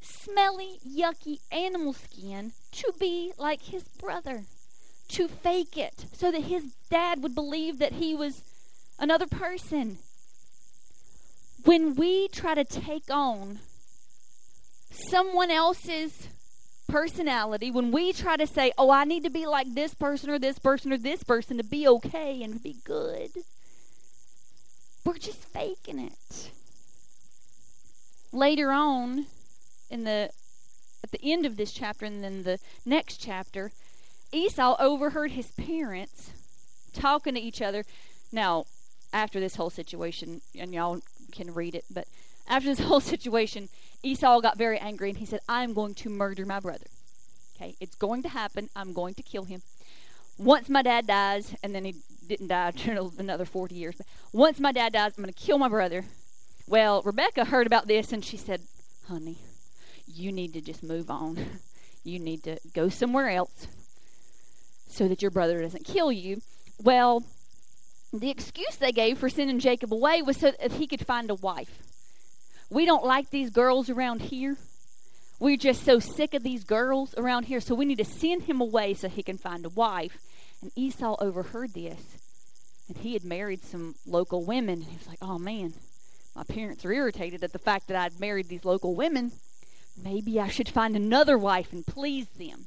smelly, yucky animal skin to be like his brother, to fake it so that his dad would believe that he was another person. When we try to take on someone else's personality, when we try to say, oh, I need to be like this person or this person or this person to be okay and to be good, we're just faking it. Later on, in the at the end of this chapter and then the next chapter, Esau overheard his parents talking to each other. Now, after this whole situation, and y'all can read it, but after this whole situation, Esau got very angry and he said, I'm going to murder my brother. Okay, it's going to happen. I'm going to kill him. Once my dad dies, and then he didn't die for another 40 years, but once my dad dies, I'm going to kill my brother. Well, Rebecca heard about this and she said, Honey, you need to just move on. you need to go somewhere else so that your brother doesn't kill you. Well, the excuse they gave for sending Jacob away was so that he could find a wife. We don't like these girls around here. We're just so sick of these girls around here, so we need to send him away so he can find a wife. And Esau overheard this. And he had married some local women. He was like, oh man, my parents are irritated at the fact that I'd married these local women. Maybe I should find another wife and please them.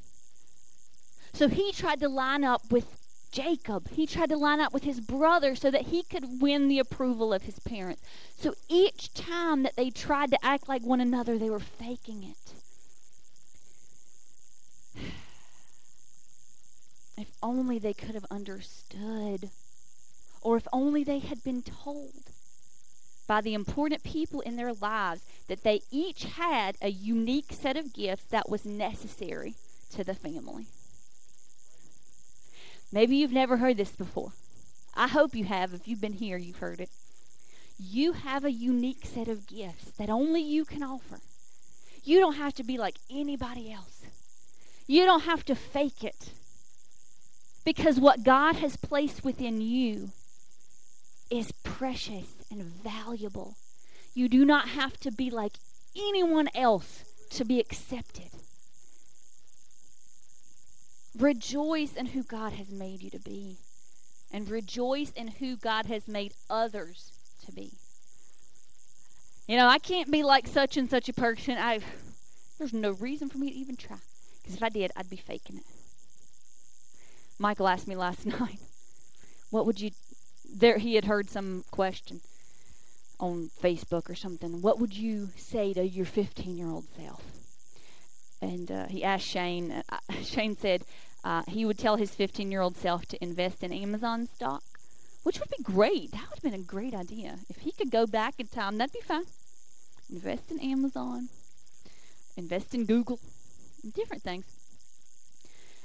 So he tried to line up with Jacob. He tried to line up with his brother so that he could win the approval of his parents. So each time that they tried to act like one another, they were faking it. If only they could have understood, or if only they had been told by the important people in their lives that they each had a unique set of gifts that was necessary to the family. Maybe you've never heard this before. I hope you have. If you've been here, you've heard it. You have a unique set of gifts that only you can offer. You don't have to be like anybody else. You don't have to fake it. Because what God has placed within you is precious and valuable. You do not have to be like anyone else to be accepted. Rejoice in who God has made you to be, and rejoice in who God has made others to be. You know, I can't be like such and such a person. I there's no reason for me to even try. Because if I did, I'd be faking it. Michael asked me last night, "What would you there he had heard some question on Facebook or something. What would you say to your 15 year old self? And uh, he asked Shane. Uh, Shane said uh, he would tell his 15 year old self to invest in Amazon stock, which would be great. That would have been a great idea. If he could go back in time, that'd be fine. Invest in Amazon, invest in Google, different things.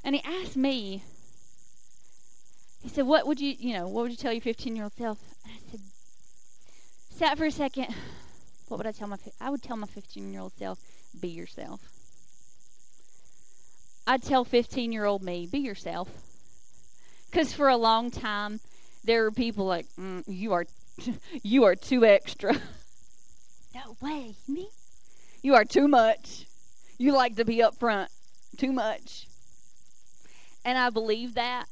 And he asked me, He said, What would you, you know, what would you tell your 15 year old self? And I said, Sat for a second. What would I tell my, I would tell my 15 year old self, be yourself. I'd tell 15 year old me, be yourself. Because for a long time, there were people like, mm, you are, you are too extra. no way, me? You are too much. You like to be up front too much. And I believed that.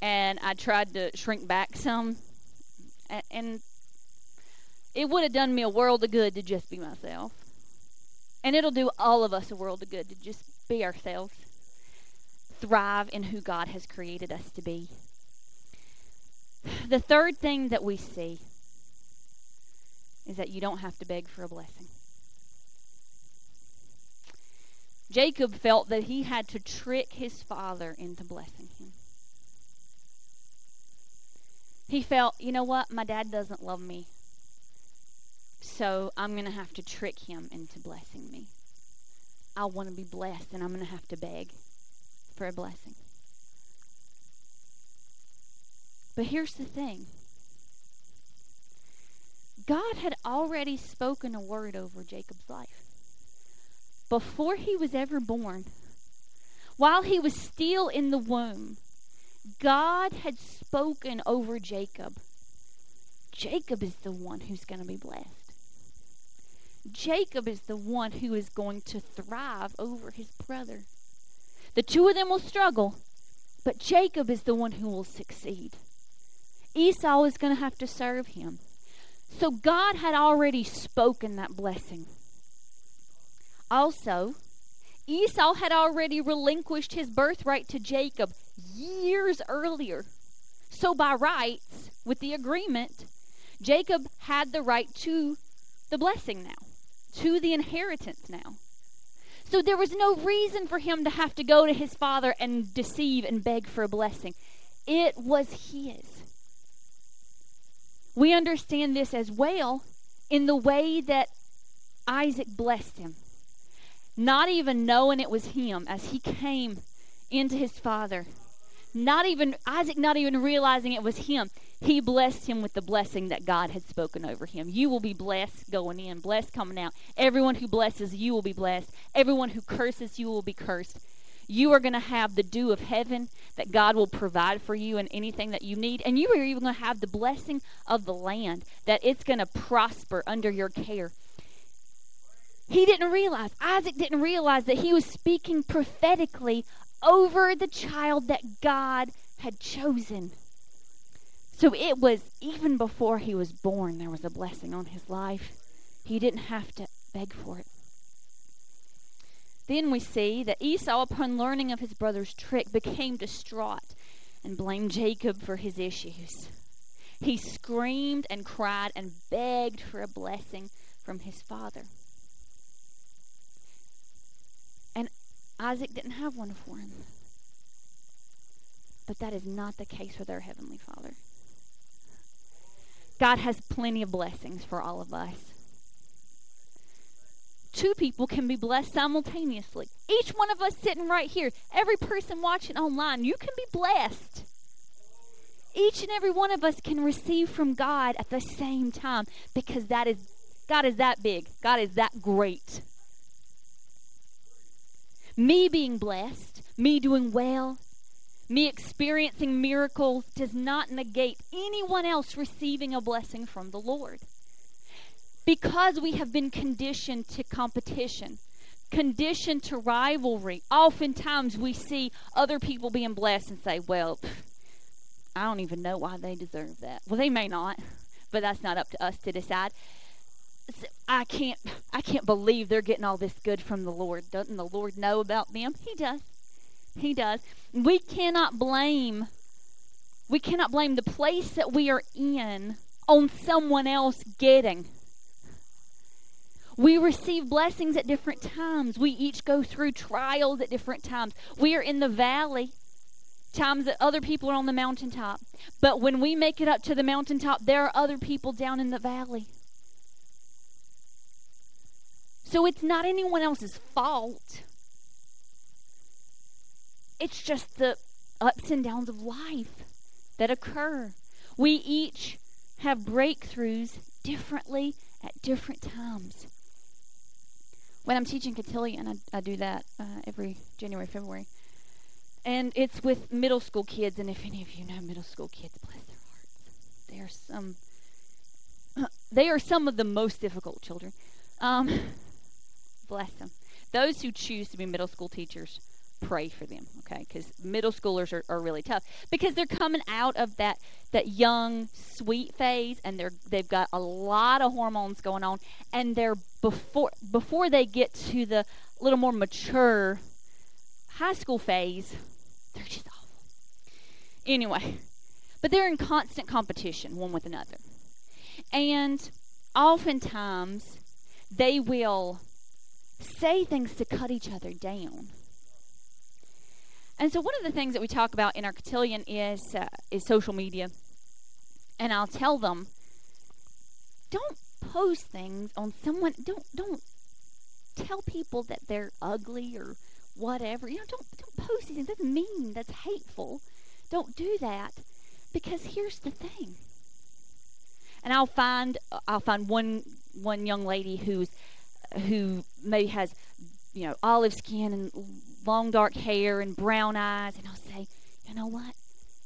And I tried to shrink back some. And, and it would have done me a world of good to just be myself. And it'll do all of us a world of good to just be ourselves. Thrive in who God has created us to be. The third thing that we see is that you don't have to beg for a blessing. Jacob felt that he had to trick his father into blessing him. He felt, you know what, my dad doesn't love me, so I'm going to have to trick him into blessing me. I want to be blessed, and I'm going to have to beg for a blessing. But here's the thing God had already spoken a word over Jacob's life before he was ever born, while he was still in the womb, God had spoken over Jacob. Jacob is the one who's going to be blessed. Jacob is the one who is going to thrive over his brother. The two of them will struggle, but Jacob is the one who will succeed. Esau is going to have to serve him. So God had already spoken that blessing. Also, Esau had already relinquished his birthright to Jacob years earlier. So, by rights, with the agreement, Jacob had the right to the blessing now, to the inheritance now. So, there was no reason for him to have to go to his father and deceive and beg for a blessing. It was his. We understand this as well in the way that Isaac blessed him not even knowing it was him as he came into his father. Not even Isaac not even realizing it was him. He blessed him with the blessing that God had spoken over him. You will be blessed going in, blessed coming out. Everyone who blesses you will be blessed. Everyone who curses you will be cursed. You are going to have the dew of heaven that God will provide for you and anything that you need. And you are even going to have the blessing of the land that it's going to prosper under your care. He didn't realize, Isaac didn't realize that he was speaking prophetically over the child that God had chosen. So it was even before he was born, there was a blessing on his life. He didn't have to beg for it. Then we see that Esau, upon learning of his brother's trick, became distraught and blamed Jacob for his issues. He screamed and cried and begged for a blessing from his father. Isaac didn't have one for him. But that is not the case with our Heavenly Father. God has plenty of blessings for all of us. Two people can be blessed simultaneously. Each one of us sitting right here, every person watching online, you can be blessed. Each and every one of us can receive from God at the same time because that is God is that big. God is that great. Me being blessed, me doing well, me experiencing miracles does not negate anyone else receiving a blessing from the Lord. Because we have been conditioned to competition, conditioned to rivalry, oftentimes we see other people being blessed and say, well, I don't even know why they deserve that. Well, they may not, but that's not up to us to decide. I can't I can't believe they're getting all this good from the Lord. Doesn't the Lord know about them? He does. He does. We cannot blame we cannot blame the place that we are in on someone else getting. We receive blessings at different times. We each go through trials at different times. We are in the valley times that other people are on the mountaintop. But when we make it up to the mountaintop, there are other people down in the valley. So it's not anyone else's fault. It's just the ups and downs of life. that occur. We each have breakthroughs differently at different times. When I'm teaching cotillion, I, I do that uh, every January, February. And it's with middle school kids, and if any of you know middle school kids, bless their hearts. They are some they are some of the most difficult children. Um, bless them. Those who choose to be middle school teachers, pray for them, okay? Because middle schoolers are, are really tough because they're coming out of that that young sweet phase, and they're they've got a lot of hormones going on, and they're before before they get to the little more mature high school phase, they're just awful. Anyway, but they're in constant competition one with another. And oftentimes, they will say things to cut each other down. And so, one of the things that we talk about in our cotillion is uh, is social media. And I'll tell them, don't post things on someone. Don't don't tell people that they're ugly or whatever. You know, don't don't post these. things. That's mean. That's hateful. Don't do that, because here's the thing and I'll find I'll find one one young lady who's who maybe has you know olive skin and long dark hair and brown eyes, and I'll say, you know what,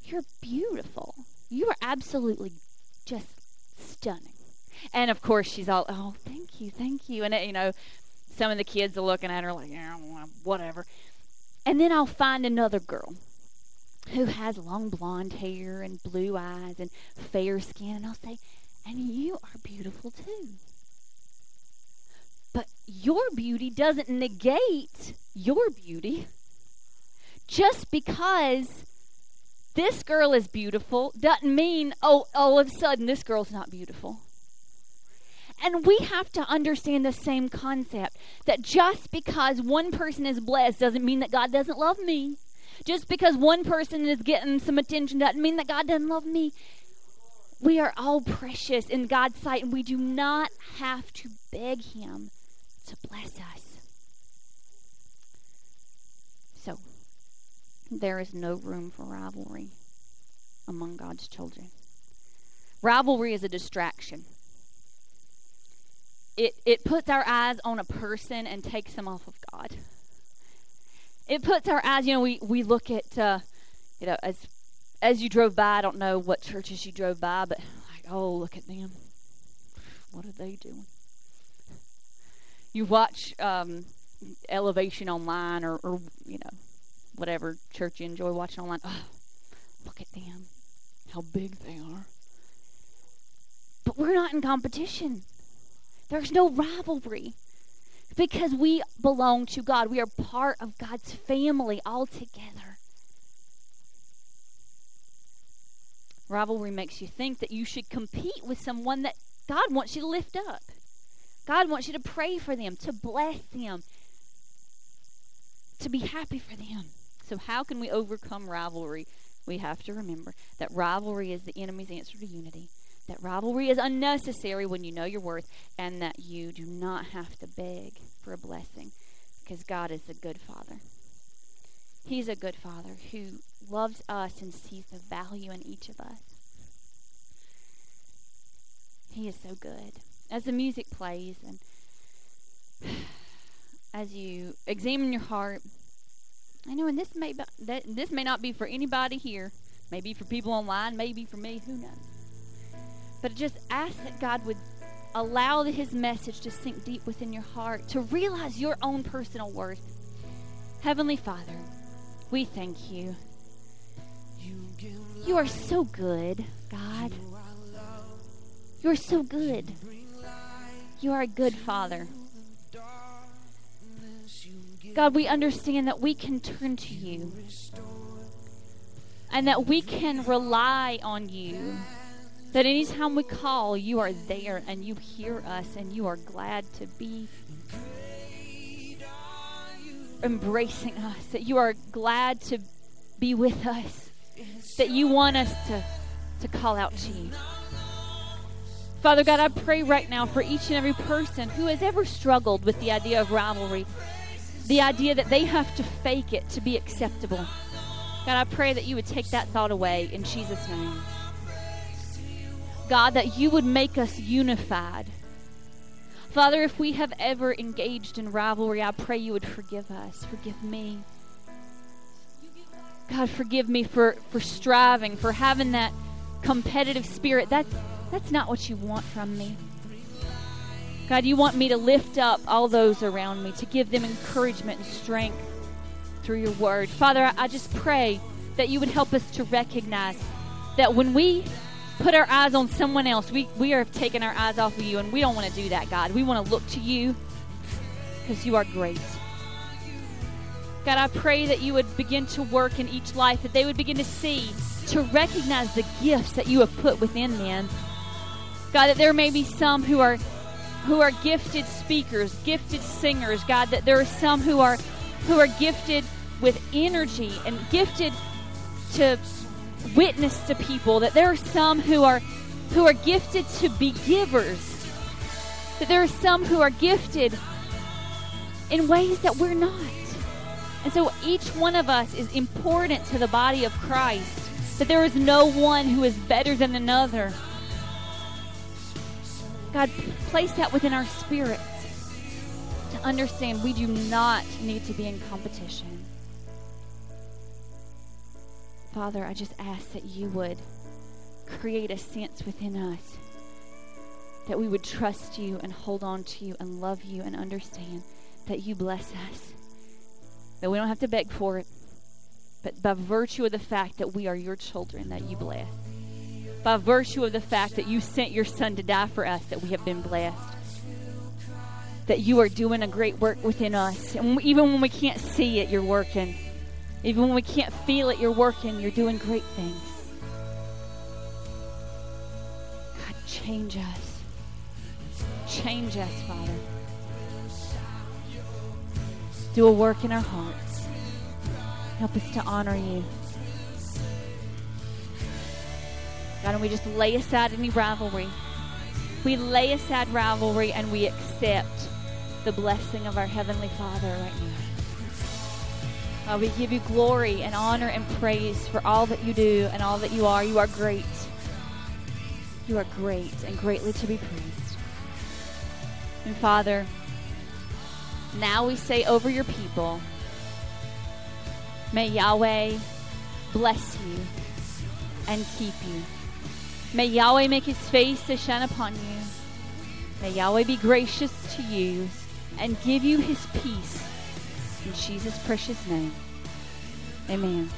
you're beautiful. You are absolutely just stunning. And of course, she's all, oh, thank you, thank you. And, it, you know, some of the kids are looking at her like, yeah, whatever. And then I'll find another girl who has long blonde hair and blue eyes and fair skin. And I'll say, and you are beautiful too. But your beauty doesn't negate your beauty. Just because this girl is beautiful doesn't mean, oh, all of a sudden this girl's not beautiful. And we have to understand the same concept that just because one person is blessed doesn't mean that God doesn't love me. Just because one person is getting some attention doesn't mean that God doesn't love me. We are all precious in God's sight, and we do not have to beg Him to bless us. So, there is no room for rivalry among God's children. Rivalry is a distraction. It, it puts our eyes on a person and takes them off of God. It puts our eyes, you know, we, we look at, uh, you know, as as you drove by, I don't know what churches you drove by, but like, oh, look at them. What are they doing? You watch um, Elevation online or, or, you know, whatever church you enjoy watching online. Oh, look at them. How big they are. But we're not in competition. There's no rivalry because we belong to God. We are part of God's family all together. Rivalry makes you think that you should compete with someone that God wants you to lift up. God wants you to pray for them, to bless them, to be happy for them. So, how can we overcome rivalry? We have to remember that rivalry is the enemy's answer to unity, that rivalry is unnecessary when you know your worth, and that you do not have to beg for a blessing because God is a good Father. He's a good Father who loves us and sees the value in each of us. He is so good. As the music plays and as you examine your heart, I know, and this may be, that this may not be for anybody here, maybe for people online, maybe for me, who knows. But just ask that God would allow His message to sink deep within your heart, to realize your own personal worth. Heavenly Father, we thank you. You are so good, God. You are so good. You are a good Father. God, we understand that we can turn to you and that we can rely on you. That anytime we call, you are there and you hear us and you are glad to be embracing us, that you are glad to be with us, that you want us to, to call out to you. Father God, I pray right now for each and every person who has ever struggled with the idea of rivalry, the idea that they have to fake it to be acceptable. God, I pray that you would take that thought away in Jesus' name. God, that you would make us unified. Father, if we have ever engaged in rivalry, I pray you would forgive us. Forgive me. God, forgive me for, for striving, for having that competitive spirit. That's, that's not what you want from me. God, you want me to lift up all those around me, to give them encouragement and strength through your word. Father, I, just pray that you would help us to recognize that when we put our eyes on someone else, we, we are taking our eyes off of you, and we don't want to do that, God. We want to look to you because you are great. God, I pray that you would begin to work in each life, that they would begin to see, to recognize the gifts that you have put within them. God, that there may be some who are who are gifted speakers, gifted singers, God, that there are some who are who are gifted with energy and gifted to witness to people, that there are some who are who are gifted to be givers. That there are some who are gifted in ways that we're not. And so each one of us is important to the body of Christ. That there is no one who is better than another. God, place that within our spirits to understand we do not need to be in competition. Father, I just ask that you would create a sense within us that we would trust you and hold on to you and love you and understand that you bless us. That we don't have to beg for it, but by virtue of the fact that we are your children, that you bless by virtue of the fact that you sent your son to die for us, that we have been blessed. That you are doing a great work within us. And even when we can't see it, you're working. Even when we can't feel it, you're working. You're doing great things. God, change us. Change us, Father. Do a work in our hearts. Help us to honor you. God, and we just lay aside any rivalry. We lay aside rivalry and we accept the blessing of our Heavenly Father right now. God, we give you glory and honor and praise for all that you do and all that you are. You are great. You are great and greatly to be praised. And Father, now we say over your people, may Yahweh bless you and keep you. May Yahweh make his face to shine upon you. May Yahweh be gracious to you and give you his peace. In Jesus' precious name. Amen.